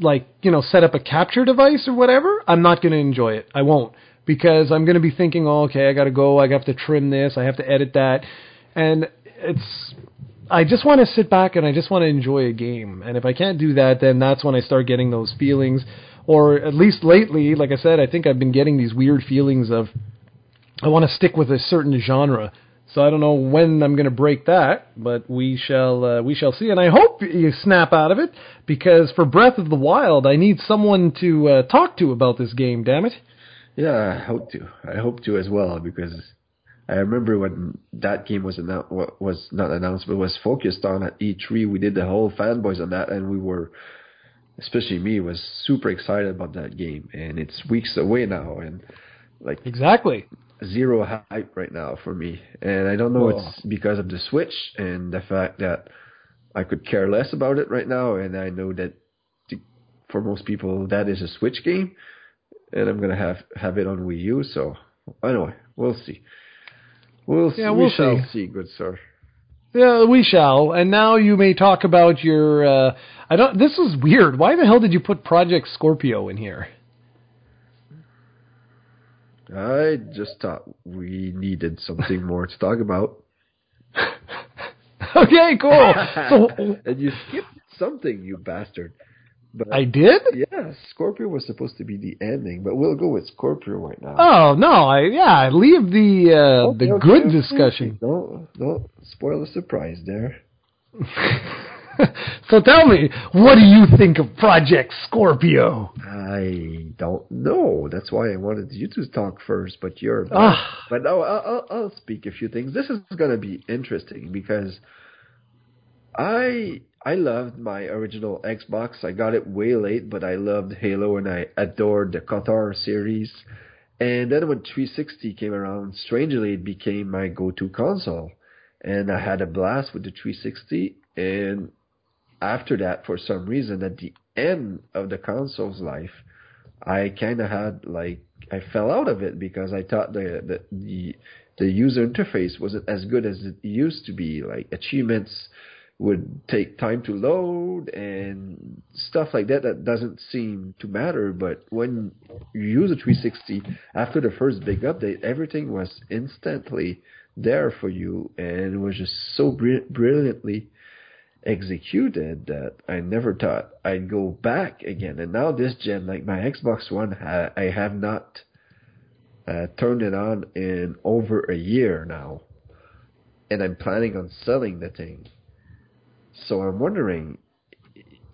like you know set up a capture device or whatever, I'm not going to enjoy it. I won't because I'm going to be thinking, oh, okay, I got to go. I have to trim this. I have to edit that and it's I just want to sit back and I just want to enjoy a game. And if I can't do that, then that's when I start getting those feelings. Or at least lately, like I said, I think I've been getting these weird feelings of I want to stick with a certain genre. So I don't know when I'm going to break that, but we shall uh, we shall see. And I hope you snap out of it because for Breath of the Wild, I need someone to uh, talk to about this game. Damn it! Yeah, I hope to. I hope to as well because I remember when that game was announced, was not announced, but was focused on at E3. We did the whole fanboys on that, and we were, especially me, was super excited about that game. And it's weeks away now, and like exactly zero hype right now for me. And I don't know Whoa. it's because of the Switch and the fact that I could care less about it right now, and I know that to, for most people that is a Switch game, and I'm gonna have have it on Wii U. So anyway, we'll see. We'll yeah, we we'll shall see. see, good sir. Yeah, we shall. And now you may talk about your. Uh, I don't. This is weird. Why the hell did you put Project Scorpio in here? I just thought we needed something more to talk about. okay, cool. So, and you skipped something, you bastard. But I did. Yeah, Scorpio was supposed to be the ending, but we'll go with Scorpio right now. Oh no, I yeah, leave the uh, the okay, good okay. discussion. Don't don't spoil the surprise there. so tell me, what do you think of Project Scorpio? I don't know. That's why I wanted you to talk first, but you're. Ah. But no, I'll, I'll, I'll speak a few things. This is going to be interesting because I I loved my original Xbox. I got it way late, but I loved Halo and I adored the KOTOR series. And then when 360 came around, strangely it became my go-to console. And I had a blast with the 360. And after that, for some reason, at the end of the console's life, I kind of had like I fell out of it because I thought the, the the the user interface wasn't as good as it used to be. Like achievements would take time to load and stuff like that that doesn't seem to matter. But when you use a 360 after the first big update everything was instantly there for you and it was just so br- brilliantly executed that I never thought I'd go back again. And now this gen like my Xbox One ha- I have not uh, turned it on in over a year now. And I'm planning on selling the thing so I'm wondering,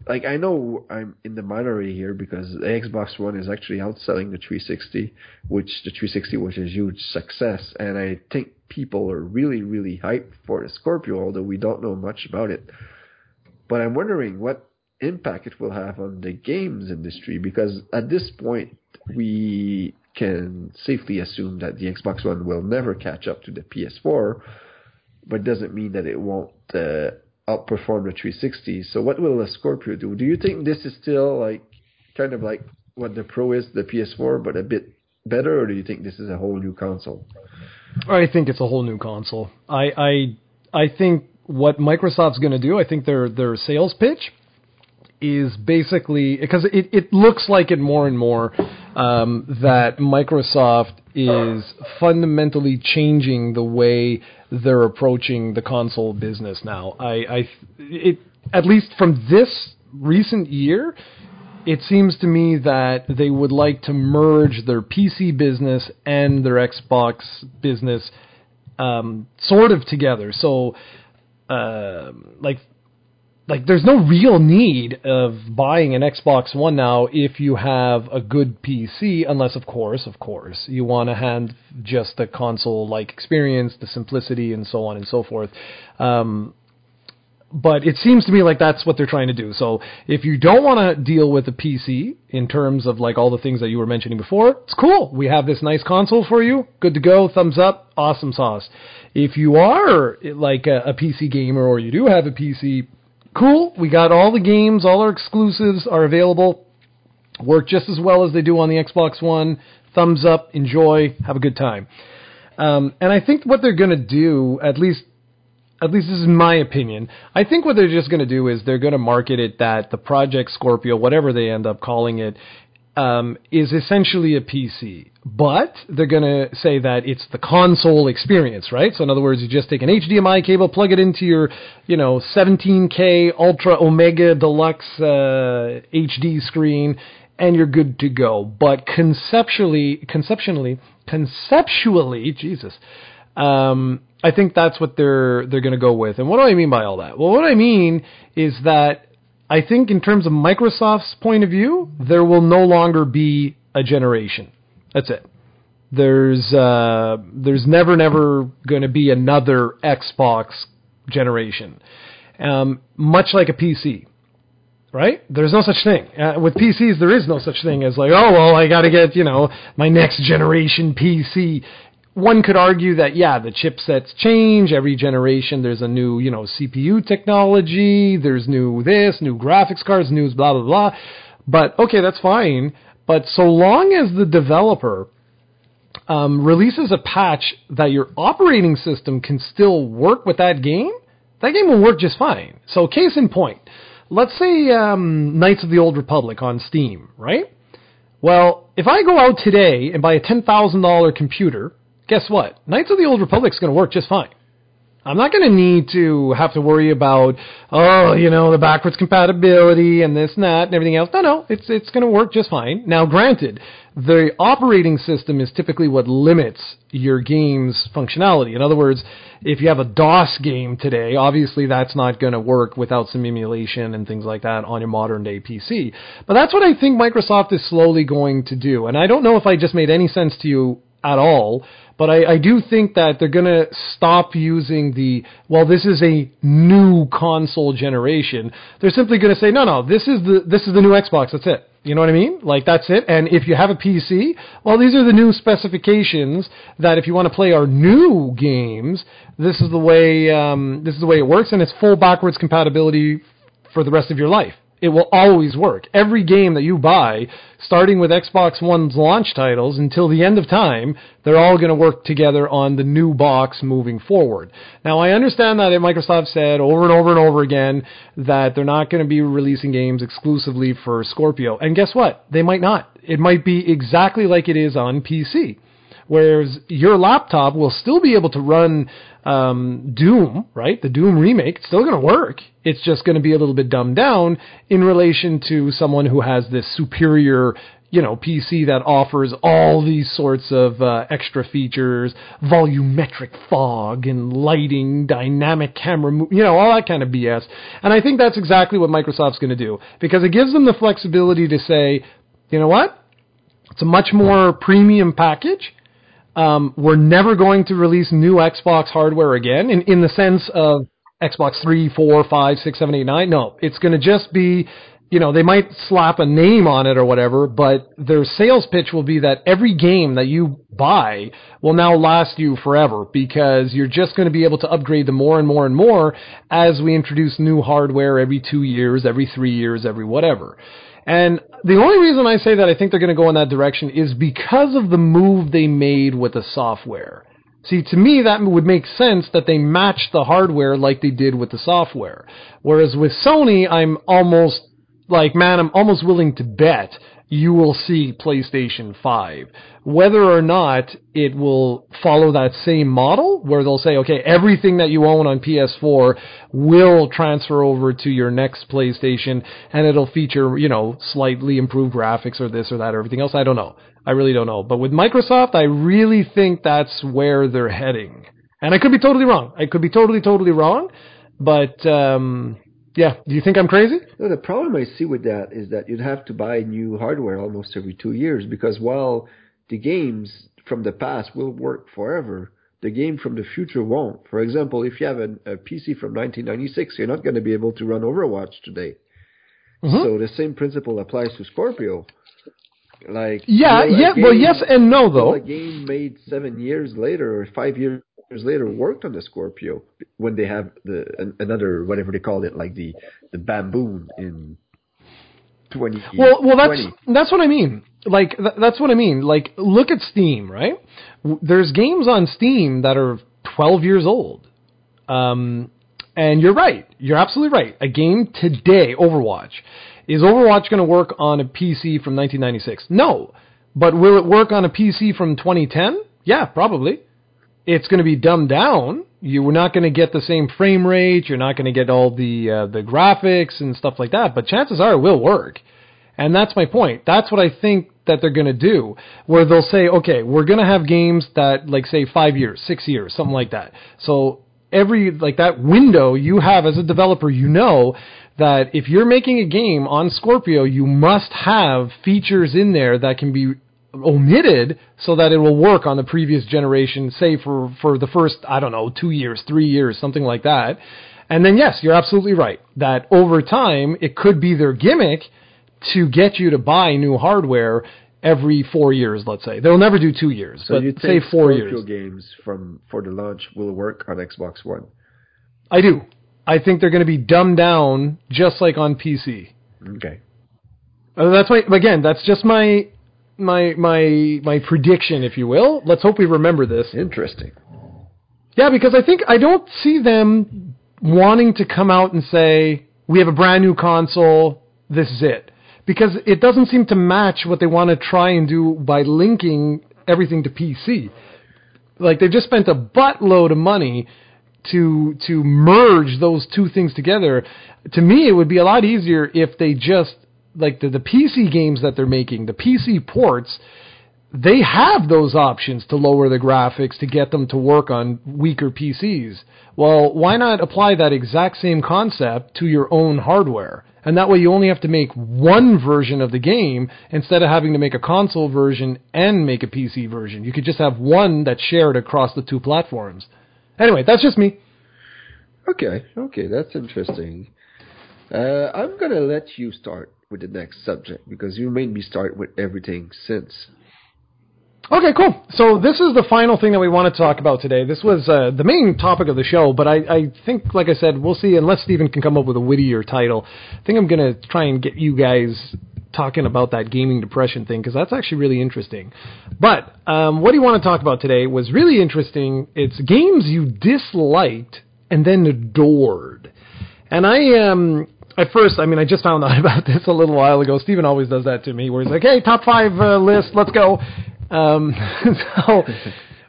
like I know I'm in the minority here because the Xbox One is actually outselling the 360, which the 360 was a huge success, and I think people are really really hyped for the Scorpio, although we don't know much about it. But I'm wondering what impact it will have on the games industry because at this point we can safely assume that the Xbox One will never catch up to the PS4, but doesn't mean that it won't uh, outperform the 360. So what will the Scorpio do? Do you think this is still like kind of like what the Pro is, the PS4, but a bit better, or do you think this is a whole new console? I think it's a whole new console. I I I think what Microsoft's going to do, I think their their sales pitch is basically because it, it looks like it more and more um, that Microsoft is fundamentally changing the way they're approaching the console business now. I, I it at least from this recent year, it seems to me that they would like to merge their PC business and their Xbox business um, sort of together. So, uh, like like there's no real need of buying an Xbox One now if you have a good PC, unless of course, of course, you want to have just the console like experience, the simplicity, and so on and so forth. Um, but it seems to me like that's what they're trying to do. So if you don't want to deal with a PC in terms of like all the things that you were mentioning before, it's cool. We have this nice console for you. Good to go. Thumbs up. Awesome sauce. If you are like a, a PC gamer or you do have a PC, cool. We got all the games, all our exclusives are available. Work just as well as they do on the Xbox One. Thumbs up, enjoy, have a good time. Um, and I think what they're going to do, at least, at least this is my opinion. I think what they're just going to do is they're going to market it that the Project Scorpio, whatever they end up calling it, um, is essentially a PC, but they're going to say that it's the console experience, right? So in other words, you just take an HDMI cable, plug it into your, you know, 17K Ultra Omega Deluxe uh, HD screen, and you're good to go. But conceptually, conceptually, conceptually, Jesus, um, I think that's what they're they're going to go with. And what do I mean by all that? Well, what I mean is that I think in terms of Microsoft's point of view, there will no longer be a generation. That's it. There's uh, there's never never going to be another Xbox generation, um, much like a PC, right? There's no such thing uh, with PCs. There is no such thing as like, oh well, I got to get you know my next generation PC one could argue that yeah, the chipsets change every generation. There's a new you know CPU technology. There's new this, new graphics cards, new blah blah blah. But okay, that's fine. But so long as the developer um, releases a patch that your operating system can still work with that game, that game will work just fine. So case in point, let's say um, Knights of the Old Republic on Steam, right? Well, if I go out today and buy a ten thousand dollar computer guess what? Knights of the Old Republic is going to work just fine. I'm not going to need to have to worry about, oh, you know, the backwards compatibility and this and that and everything else. No, no, it's it's going to work just fine. Now, granted, the operating system is typically what limits your game's functionality. In other words, if you have a DOS game today, obviously that's not going to work without some emulation and things like that on your modern day PC. But that's what I think Microsoft is slowly going to do. And I don't know if I just made any sense to you at all, but I, I do think that they're going to stop using the, well, this is a new console generation. They're simply going to say, no, no, this is the, this is the new Xbox. That's it. You know what I mean? Like that's it. And if you have a PC, well, these are the new specifications that if you want to play our new games, this is the way um, this is the way it works, and it's full backwards compatibility for the rest of your life. It will always work. Every game that you buy, starting with Xbox One's launch titles until the end of time, they're all going to work together on the new box moving forward. Now, I understand that Microsoft said over and over and over again that they're not going to be releasing games exclusively for Scorpio. And guess what? They might not. It might be exactly like it is on PC. Whereas your laptop will still be able to run um, Doom, right? The Doom remake, it's still going to work. It's just going to be a little bit dumbed down in relation to someone who has this superior, you know, PC that offers all these sorts of uh, extra features, volumetric fog and lighting, dynamic camera, mo- you know, all that kind of BS. And I think that's exactly what Microsoft's going to do because it gives them the flexibility to say, you know what? It's a much more premium package um, we're never going to release new Xbox hardware again in, in the sense of Xbox 3, 4, 5, 6, 7, 8, 9. No, it's going to just be, you know, they might slap a name on it or whatever, but their sales pitch will be that every game that you buy will now last you forever because you're just going to be able to upgrade them more and more and more as we introduce new hardware every two years, every three years, every whatever. And the only reason I say that I think they're going to go in that direction is because of the move they made with the software. See, to me, that would make sense that they match the hardware like they did with the software. Whereas with Sony, I'm almost like, man, I'm almost willing to bet you will see PlayStation 5. Whether or not it will follow that same model, where they'll say, okay, everything that you own on PS4 will transfer over to your next PlayStation, and it'll feature, you know, slightly improved graphics or this or that or everything else. I don't know. I really don't know. But with Microsoft, I really think that's where they're heading. And I could be totally wrong. I could be totally, totally wrong. But, um, yeah. Do you think I'm crazy? No, the problem I see with that is that you'd have to buy new hardware almost every two years because while the games from the past will work forever, the game from the future won't. For example, if you have a, a PC from 1996, you're not going to be able to run Overwatch today. Mm-hmm. So the same principle applies to Scorpio. Like yeah, yeah. Game, well, yes and no, though. A game made seven years later or five years years later worked on the Scorpio when they have the an, another whatever they call it, like the the bamboo in twenty. Well, well, that's that's what I mean. Like th- that's what I mean. Like look at Steam, right? There's games on Steam that are twelve years old. Um, and you're right. You're absolutely right. A game today, Overwatch, is Overwatch going to work on a PC from 1996? No. But will it work on a PC from 2010? Yeah, probably it's going to be dumbed down. You're not going to get the same frame rate. You're not going to get all the uh, the graphics and stuff like that. But chances are it will work, and that's my point. That's what I think that they're going to do, where they'll say, okay, we're going to have games that, like, say, five years, six years, something like that. So every like that window you have as a developer, you know that if you're making a game on Scorpio, you must have features in there that can be omitted so that it will work on the previous generation, say for, for the first, I don't know, two years, three years, something like that. And then, yes, you're absolutely right that over time, it could be their gimmick to get you to buy new hardware every four years, let's say. They'll never do two years, so but you say four Scorpio years. games from for the launch will work on Xbox One. I do. I think they're going to be dumbed down just like on PC. Okay. Uh, that's why again. That's just my my my my prediction, if you will. Let's hope we remember this. Interesting. Yeah, because I think I don't see them wanting to come out and say we have a brand new console. This is it, because it doesn't seem to match what they want to try and do by linking everything to PC. Like they've just spent a buttload of money to to merge those two things together. To me, it would be a lot easier if they just like the, the PC games that they're making, the PC ports, they have those options to lower the graphics to get them to work on weaker PCs. Well, why not apply that exact same concept to your own hardware? And that way you only have to make one version of the game instead of having to make a console version and make a PC version. You could just have one that's shared across the two platforms. Anyway, that's just me. Okay, okay, that's interesting. Uh, I'm gonna let you start with the next subject because you made me start with everything since. Okay, cool. So this is the final thing that we want to talk about today. This was uh, the main topic of the show, but I, I think, like I said, we'll see. Unless Steven can come up with a wittier title, I think I'm going to try and get you guys talking about that gaming depression thing because that's actually really interesting. But um, what do you want to talk about today was really interesting. It's games you disliked and then adored. And I um at first, I mean, I just found out about this a little while ago. Steven always does that to me, where he's like, "Hey, top five uh, list, let's go." Um, so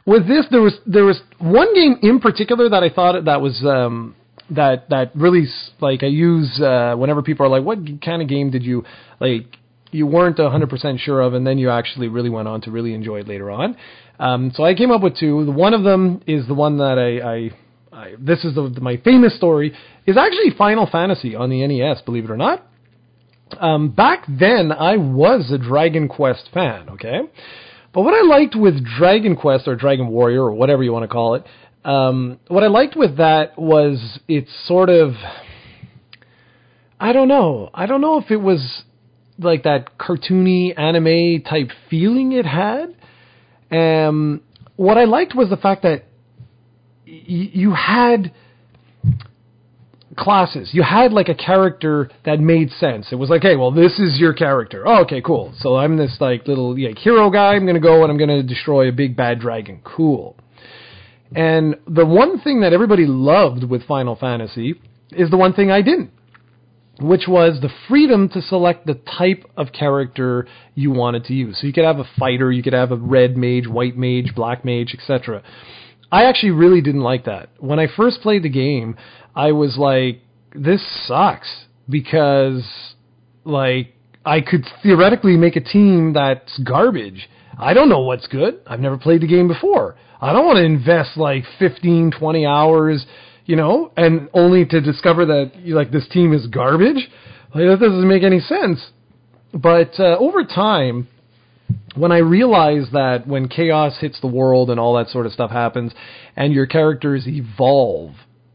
with this, there was there was one game in particular that I thought that was um, that that really like I use uh, whenever people are like, "What kind of game did you like?" You weren't hundred percent sure of, and then you actually really went on to really enjoy it later on. Um, so I came up with two. One of them is the one that I, I I, this is the, my famous story, is actually Final Fantasy on the NES, believe it or not. Um, back then, I was a Dragon Quest fan, okay? But what I liked with Dragon Quest or Dragon Warrior or whatever you want to call it, um, what I liked with that was it's sort of, I don't know, I don't know if it was like that cartoony anime type feeling it had. Um, what I liked was the fact that you had classes. You had like a character that made sense. It was like, hey, well, this is your character. Oh, okay, cool. So I'm this like little like hero guy. I'm gonna go and I'm gonna destroy a big bad dragon. Cool. And the one thing that everybody loved with Final Fantasy is the one thing I didn't, which was the freedom to select the type of character you wanted to use. So you could have a fighter, you could have a red mage, white mage, black mage, etc. I actually really didn't like that. When I first played the game, I was like, this sucks because like I could theoretically make a team that's garbage. I don't know what's good. I've never played the game before. I don't want to invest like 15, 20 hours, you know, and only to discover that like this team is garbage. Like that doesn't make any sense. But uh, over time, when I realized that when chaos hits the world and all that sort of stuff happens, and your characters evolve,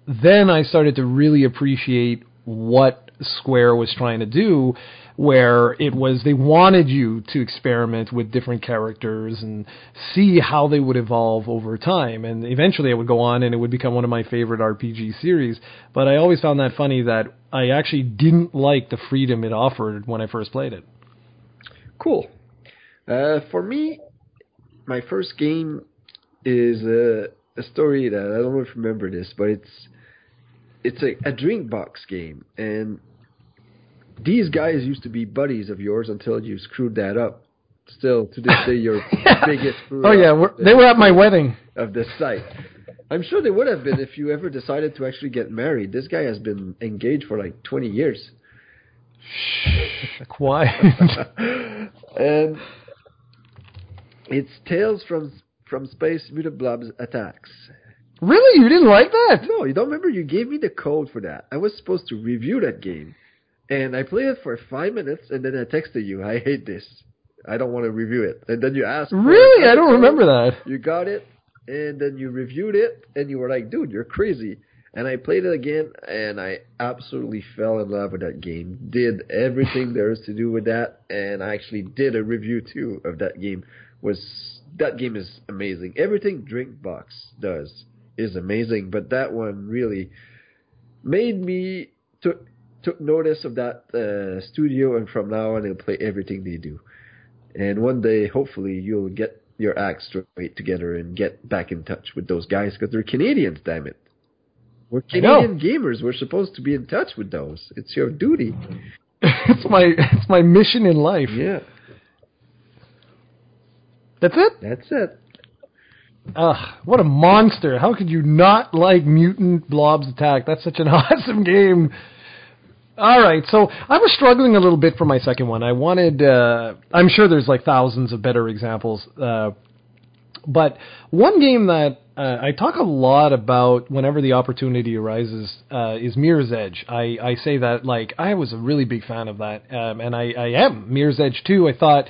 then I started to really appreciate what Square was trying to do, where it was they wanted you to experiment with different characters and see how they would evolve over time. And eventually it would go on and it would become one of my favorite RPG series. But I always found that funny that I actually didn't like the freedom it offered when I first played it. Cool. Uh, for me, my first game is a, a story that I don't know if you remember this, but it's it's a, a Drinkbox game, and these guys used to be buddies of yours until you screwed that up. Still, to this day, your biggest. Oh yeah, we're, they were at my wedding of this site. I'm sure they would have been if you ever decided to actually get married. This guy has been engaged for like 20 years. Shh, quiet. and it's Tales from from Space Mutant Blobs Attacks. Really? You didn't like that? No, you don't remember? You gave me the code for that. I was supposed to review that game. And I played it for five minutes, and then I texted you, I hate this. I don't want to review it. And then you asked. Really? I don't remember that. You got it, and then you reviewed it, and you were like, dude, you're crazy. And I played it again, and I absolutely fell in love with that game. Did everything there is to do with that, and I actually did a review too of that game. Was that game is amazing. Everything Drinkbox does is amazing, but that one really made me took took notice of that uh, studio, and from now on, I'll play everything they do. And one day, hopefully, you'll get your act straight together and get back in touch with those guys because they're Canadians. Damn it, we're Canadian gamers. We're supposed to be in touch with those. It's your duty. it's my it's my mission in life. Yeah. That's it? That's it. Ugh, what a monster! How could you not like Mutant Blobs Attack? That's such an awesome game. All right, so I was struggling a little bit for my second one. I wanted, uh, I'm sure there's like thousands of better examples, uh, but one game that uh, I talk a lot about whenever the opportunity arises uh, is Mirror's Edge. I, I say that like I was a really big fan of that, um, and I, I am. Mirror's Edge too. I thought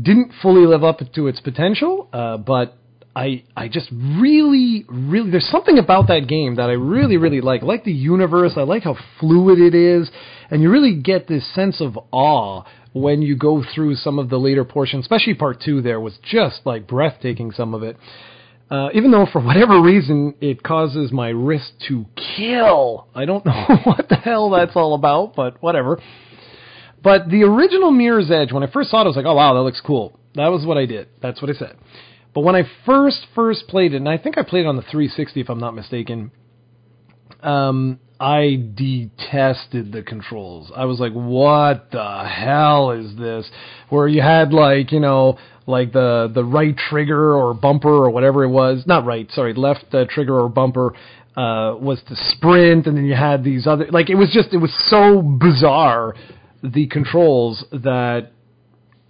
didn't fully live up to its potential, uh, but I I just really really there's something about that game that I really really like. I like the universe. I like how fluid it is, and you really get this sense of awe when you go through some of the later portions. Especially part two, there was just like breathtaking. Some of it. Uh, even though for whatever reason it causes my wrist to kill. I don't know what the hell that's all about, but whatever. But the original Mirror's Edge, when I first saw it, I was like, oh wow, that looks cool. That was what I did. That's what I said. But when I first first played it, and I think I played it on the 360 if I'm not mistaken, um, I detested the controls. I was like, what the hell is this? Where you had like, you know, like the the right trigger or bumper or whatever it was, not right, sorry, left uh, trigger or bumper uh, was to sprint, and then you had these other like it was just it was so bizarre the controls that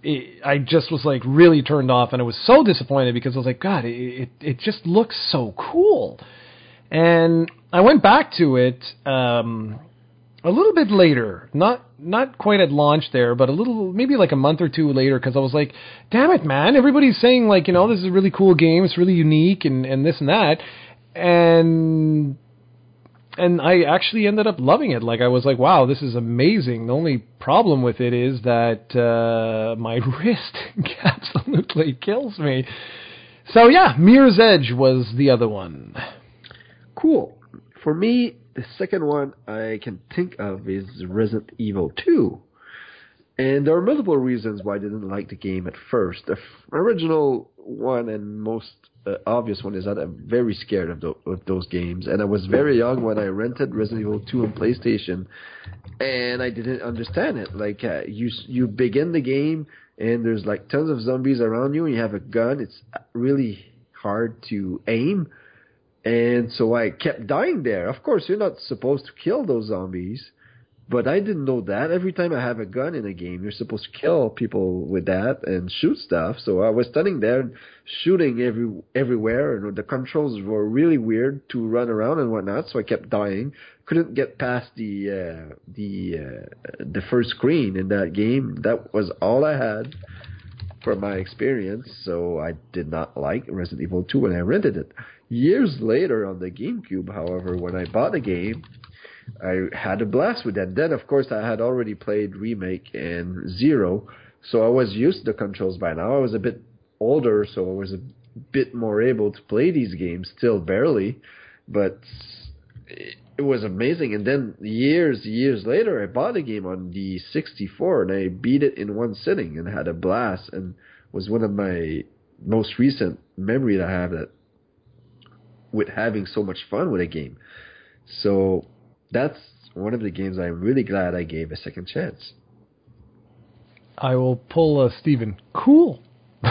it, I just was like really turned off, and I was so disappointed because I was like, God, it, it, just looks so cool. And I went back to it um, a little bit later, not not quite at launch there, but a little maybe like a month or two later, because I was like, damn it, man, everybody's saying like, you know, this is a really cool game, it's really unique, and and this and that, and and I actually ended up loving it. Like I was like, wow, this is amazing. The only problem with it is that uh, my wrist absolutely kills me. So yeah, Mirror's Edge was the other one. Cool. For me, the second one I can think of is Resident Evil 2. And there are multiple reasons why I didn't like the game at first. The original one and most uh, obvious one is that I'm very scared of, the, of those games. And I was very young when I rented Resident Evil 2 on PlayStation, and I didn't understand it. Like uh, you you begin the game and there's like tons of zombies around you, and you have a gun. It's really hard to aim. And so I kept dying there. Of course, you're not supposed to kill those zombies, but I didn't know that. Every time I have a gun in a game, you're supposed to kill people with that and shoot stuff. So I was standing there shooting every everywhere, and the controls were really weird to run around and whatnot. So I kept dying. Couldn't get past the uh, the uh, the first screen in that game. That was all I had for my experience. So I did not like Resident Evil 2 when I rented it. Years later on the GameCube, however, when I bought the game, I had a blast with that. Then, of course, I had already played Remake and Zero, so I was used to the controls by now. I was a bit older, so I was a bit more able to play these games, still barely, but it was amazing. And then years, years later, I bought a game on the 64 and I beat it in one sitting and had a blast and was one of my most recent memories I have that with having so much fun with a game. So that's one of the games I'm really glad I gave a second chance. I will pull uh, Steven. Cool.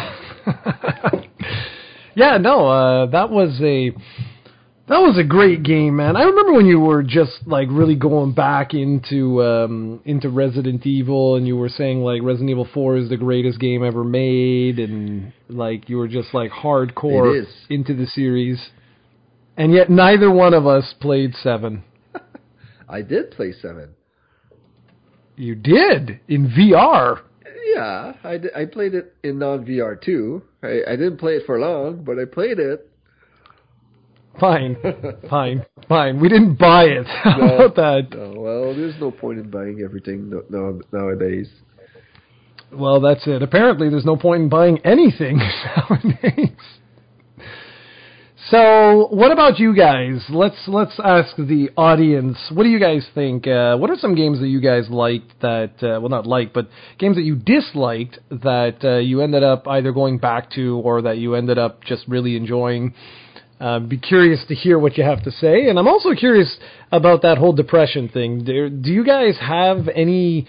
yeah, no, uh, that was a that was a great game, man. I remember when you were just like really going back into um, into Resident Evil, and you were saying like Resident Evil Four is the greatest game ever made, and like you were just like hardcore into the series. And yet, neither one of us played seven. I did play seven. You did in VR. Yeah, I, I played it in non VR too. I, I didn't play it for long, but I played it. Fine, fine, fine. We didn't buy it. How no, about that? No, well, there's no point in buying everything no, no, nowadays. Well, that's it. Apparently, there's no point in buying anything nowadays. So, what about you guys? Let's let's ask the audience. What do you guys think? Uh, what are some games that you guys liked that uh, well not liked, but games that you disliked that uh, you ended up either going back to or that you ended up just really enjoying? Uh, be curious to hear what you have to say, and I'm also curious about that whole depression thing. Do, do you guys have any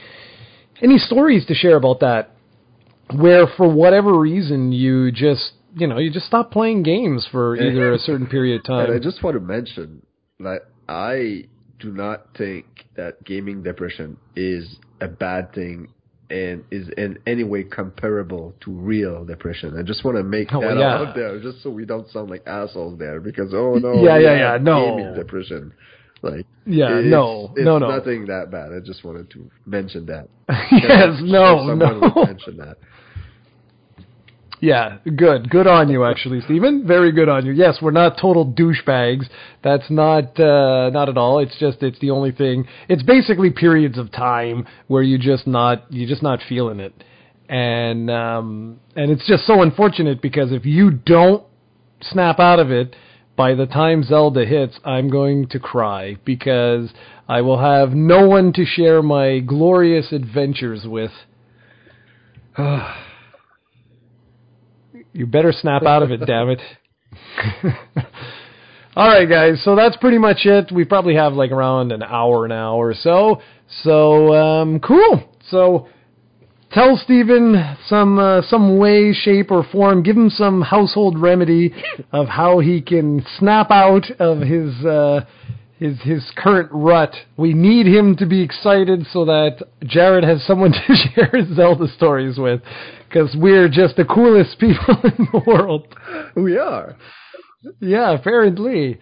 any stories to share about that? Where for whatever reason you just you know you just stop playing games for either a certain period of time. And I just want to mention that I do not think that gaming depression is a bad thing and is in any way comparable to real depression. I just want to make Oh, that yeah. out there, just so we don't sound like assholes there. Because oh no, Yeah, yeah, yeah, no. gaming depression. Like yeah, it's, no, it's no, no. nothing that bad. I just wanted to mention that. yes, no, no. mention that. Yeah, good. Good on you, actually, Stephen. Very good on you. Yes, we're not total douchebags. That's not uh, not at all. It's just it's the only thing. It's basically periods of time where you just not you're just not feeling it, and um, and it's just so unfortunate because if you don't snap out of it by the time Zelda hits, I'm going to cry because I will have no one to share my glorious adventures with. You better snap out of it, damn it. All right, guys. So that's pretty much it. We probably have like around an hour now or so. So um, cool. So tell Steven some uh, some way, shape, or form. Give him some household remedy of how he can snap out of his uh, his his current rut. We need him to be excited so that Jared has someone to share his Zelda stories with, because we're just the coolest people in the world. We are. Yeah, apparently.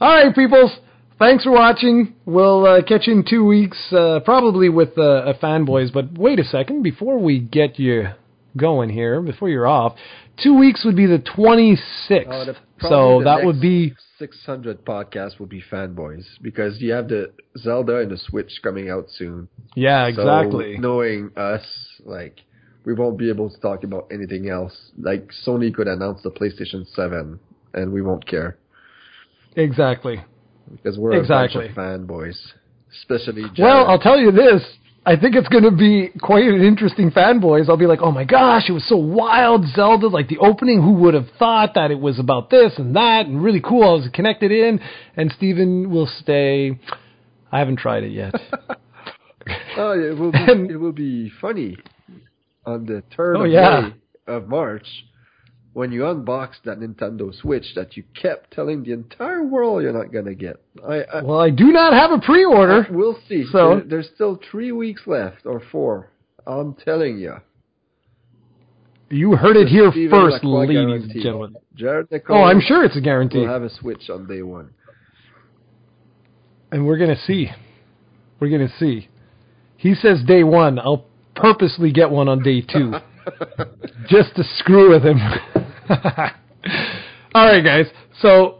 All right, peoples. Thanks for watching. We'll uh, catch you in two weeks, uh, probably with uh, a fanboys. But wait a second, before we get you going here, before you're off, two weeks would be the 26th. Oh, the- so that would be 600 podcast will be fanboys because you have the Zelda and the Switch coming out soon. yeah, So exactly. knowing us, like we won't be able to talk about anything else. Like Sony could announce the PlayStation 7 and we won't care Exactly. because we're Exactly. a bunch of fanboys, especially Jared. Well, I'll tell you this. I think it's going to be quite an interesting fanboys. I'll be like, oh my gosh, it was so wild, Zelda, like the opening. Who would have thought that it was about this and that and really cool? I was connected in. And Steven will stay. I haven't tried it yet. oh, yeah, it will be, And- it will be funny on the third Oh, yeah. Of March when you unbox that Nintendo Switch that you kept telling the entire world you're not gonna get. I, I well, I do not have a pre-order. We'll see. So- There- there's still three weeks left or four. I'm telling you. You heard it here Steven first, Lacroix ladies and gentlemen. Jared Nicole Oh, I'm sure it's a guarantee. We'll have a Switch on day one. and we're gonna see. We're gonna see. He says day one. I'll purposely get one on day two, just to screw with him. All right, guys. So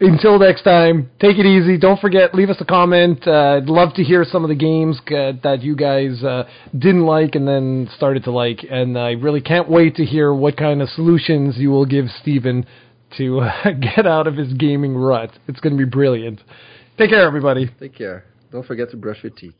until next time, take it easy. Don't forget, leave us a comment. Uh, I'd love to hear some of the games uh, that you guys uh, didn't like and then started to like. And I really can't wait to hear what kind of solutions you will give Steven to uh, get out of his gaming rut. It's going to be brilliant. Take care, everybody. Take care. Don't forget to brush your teeth.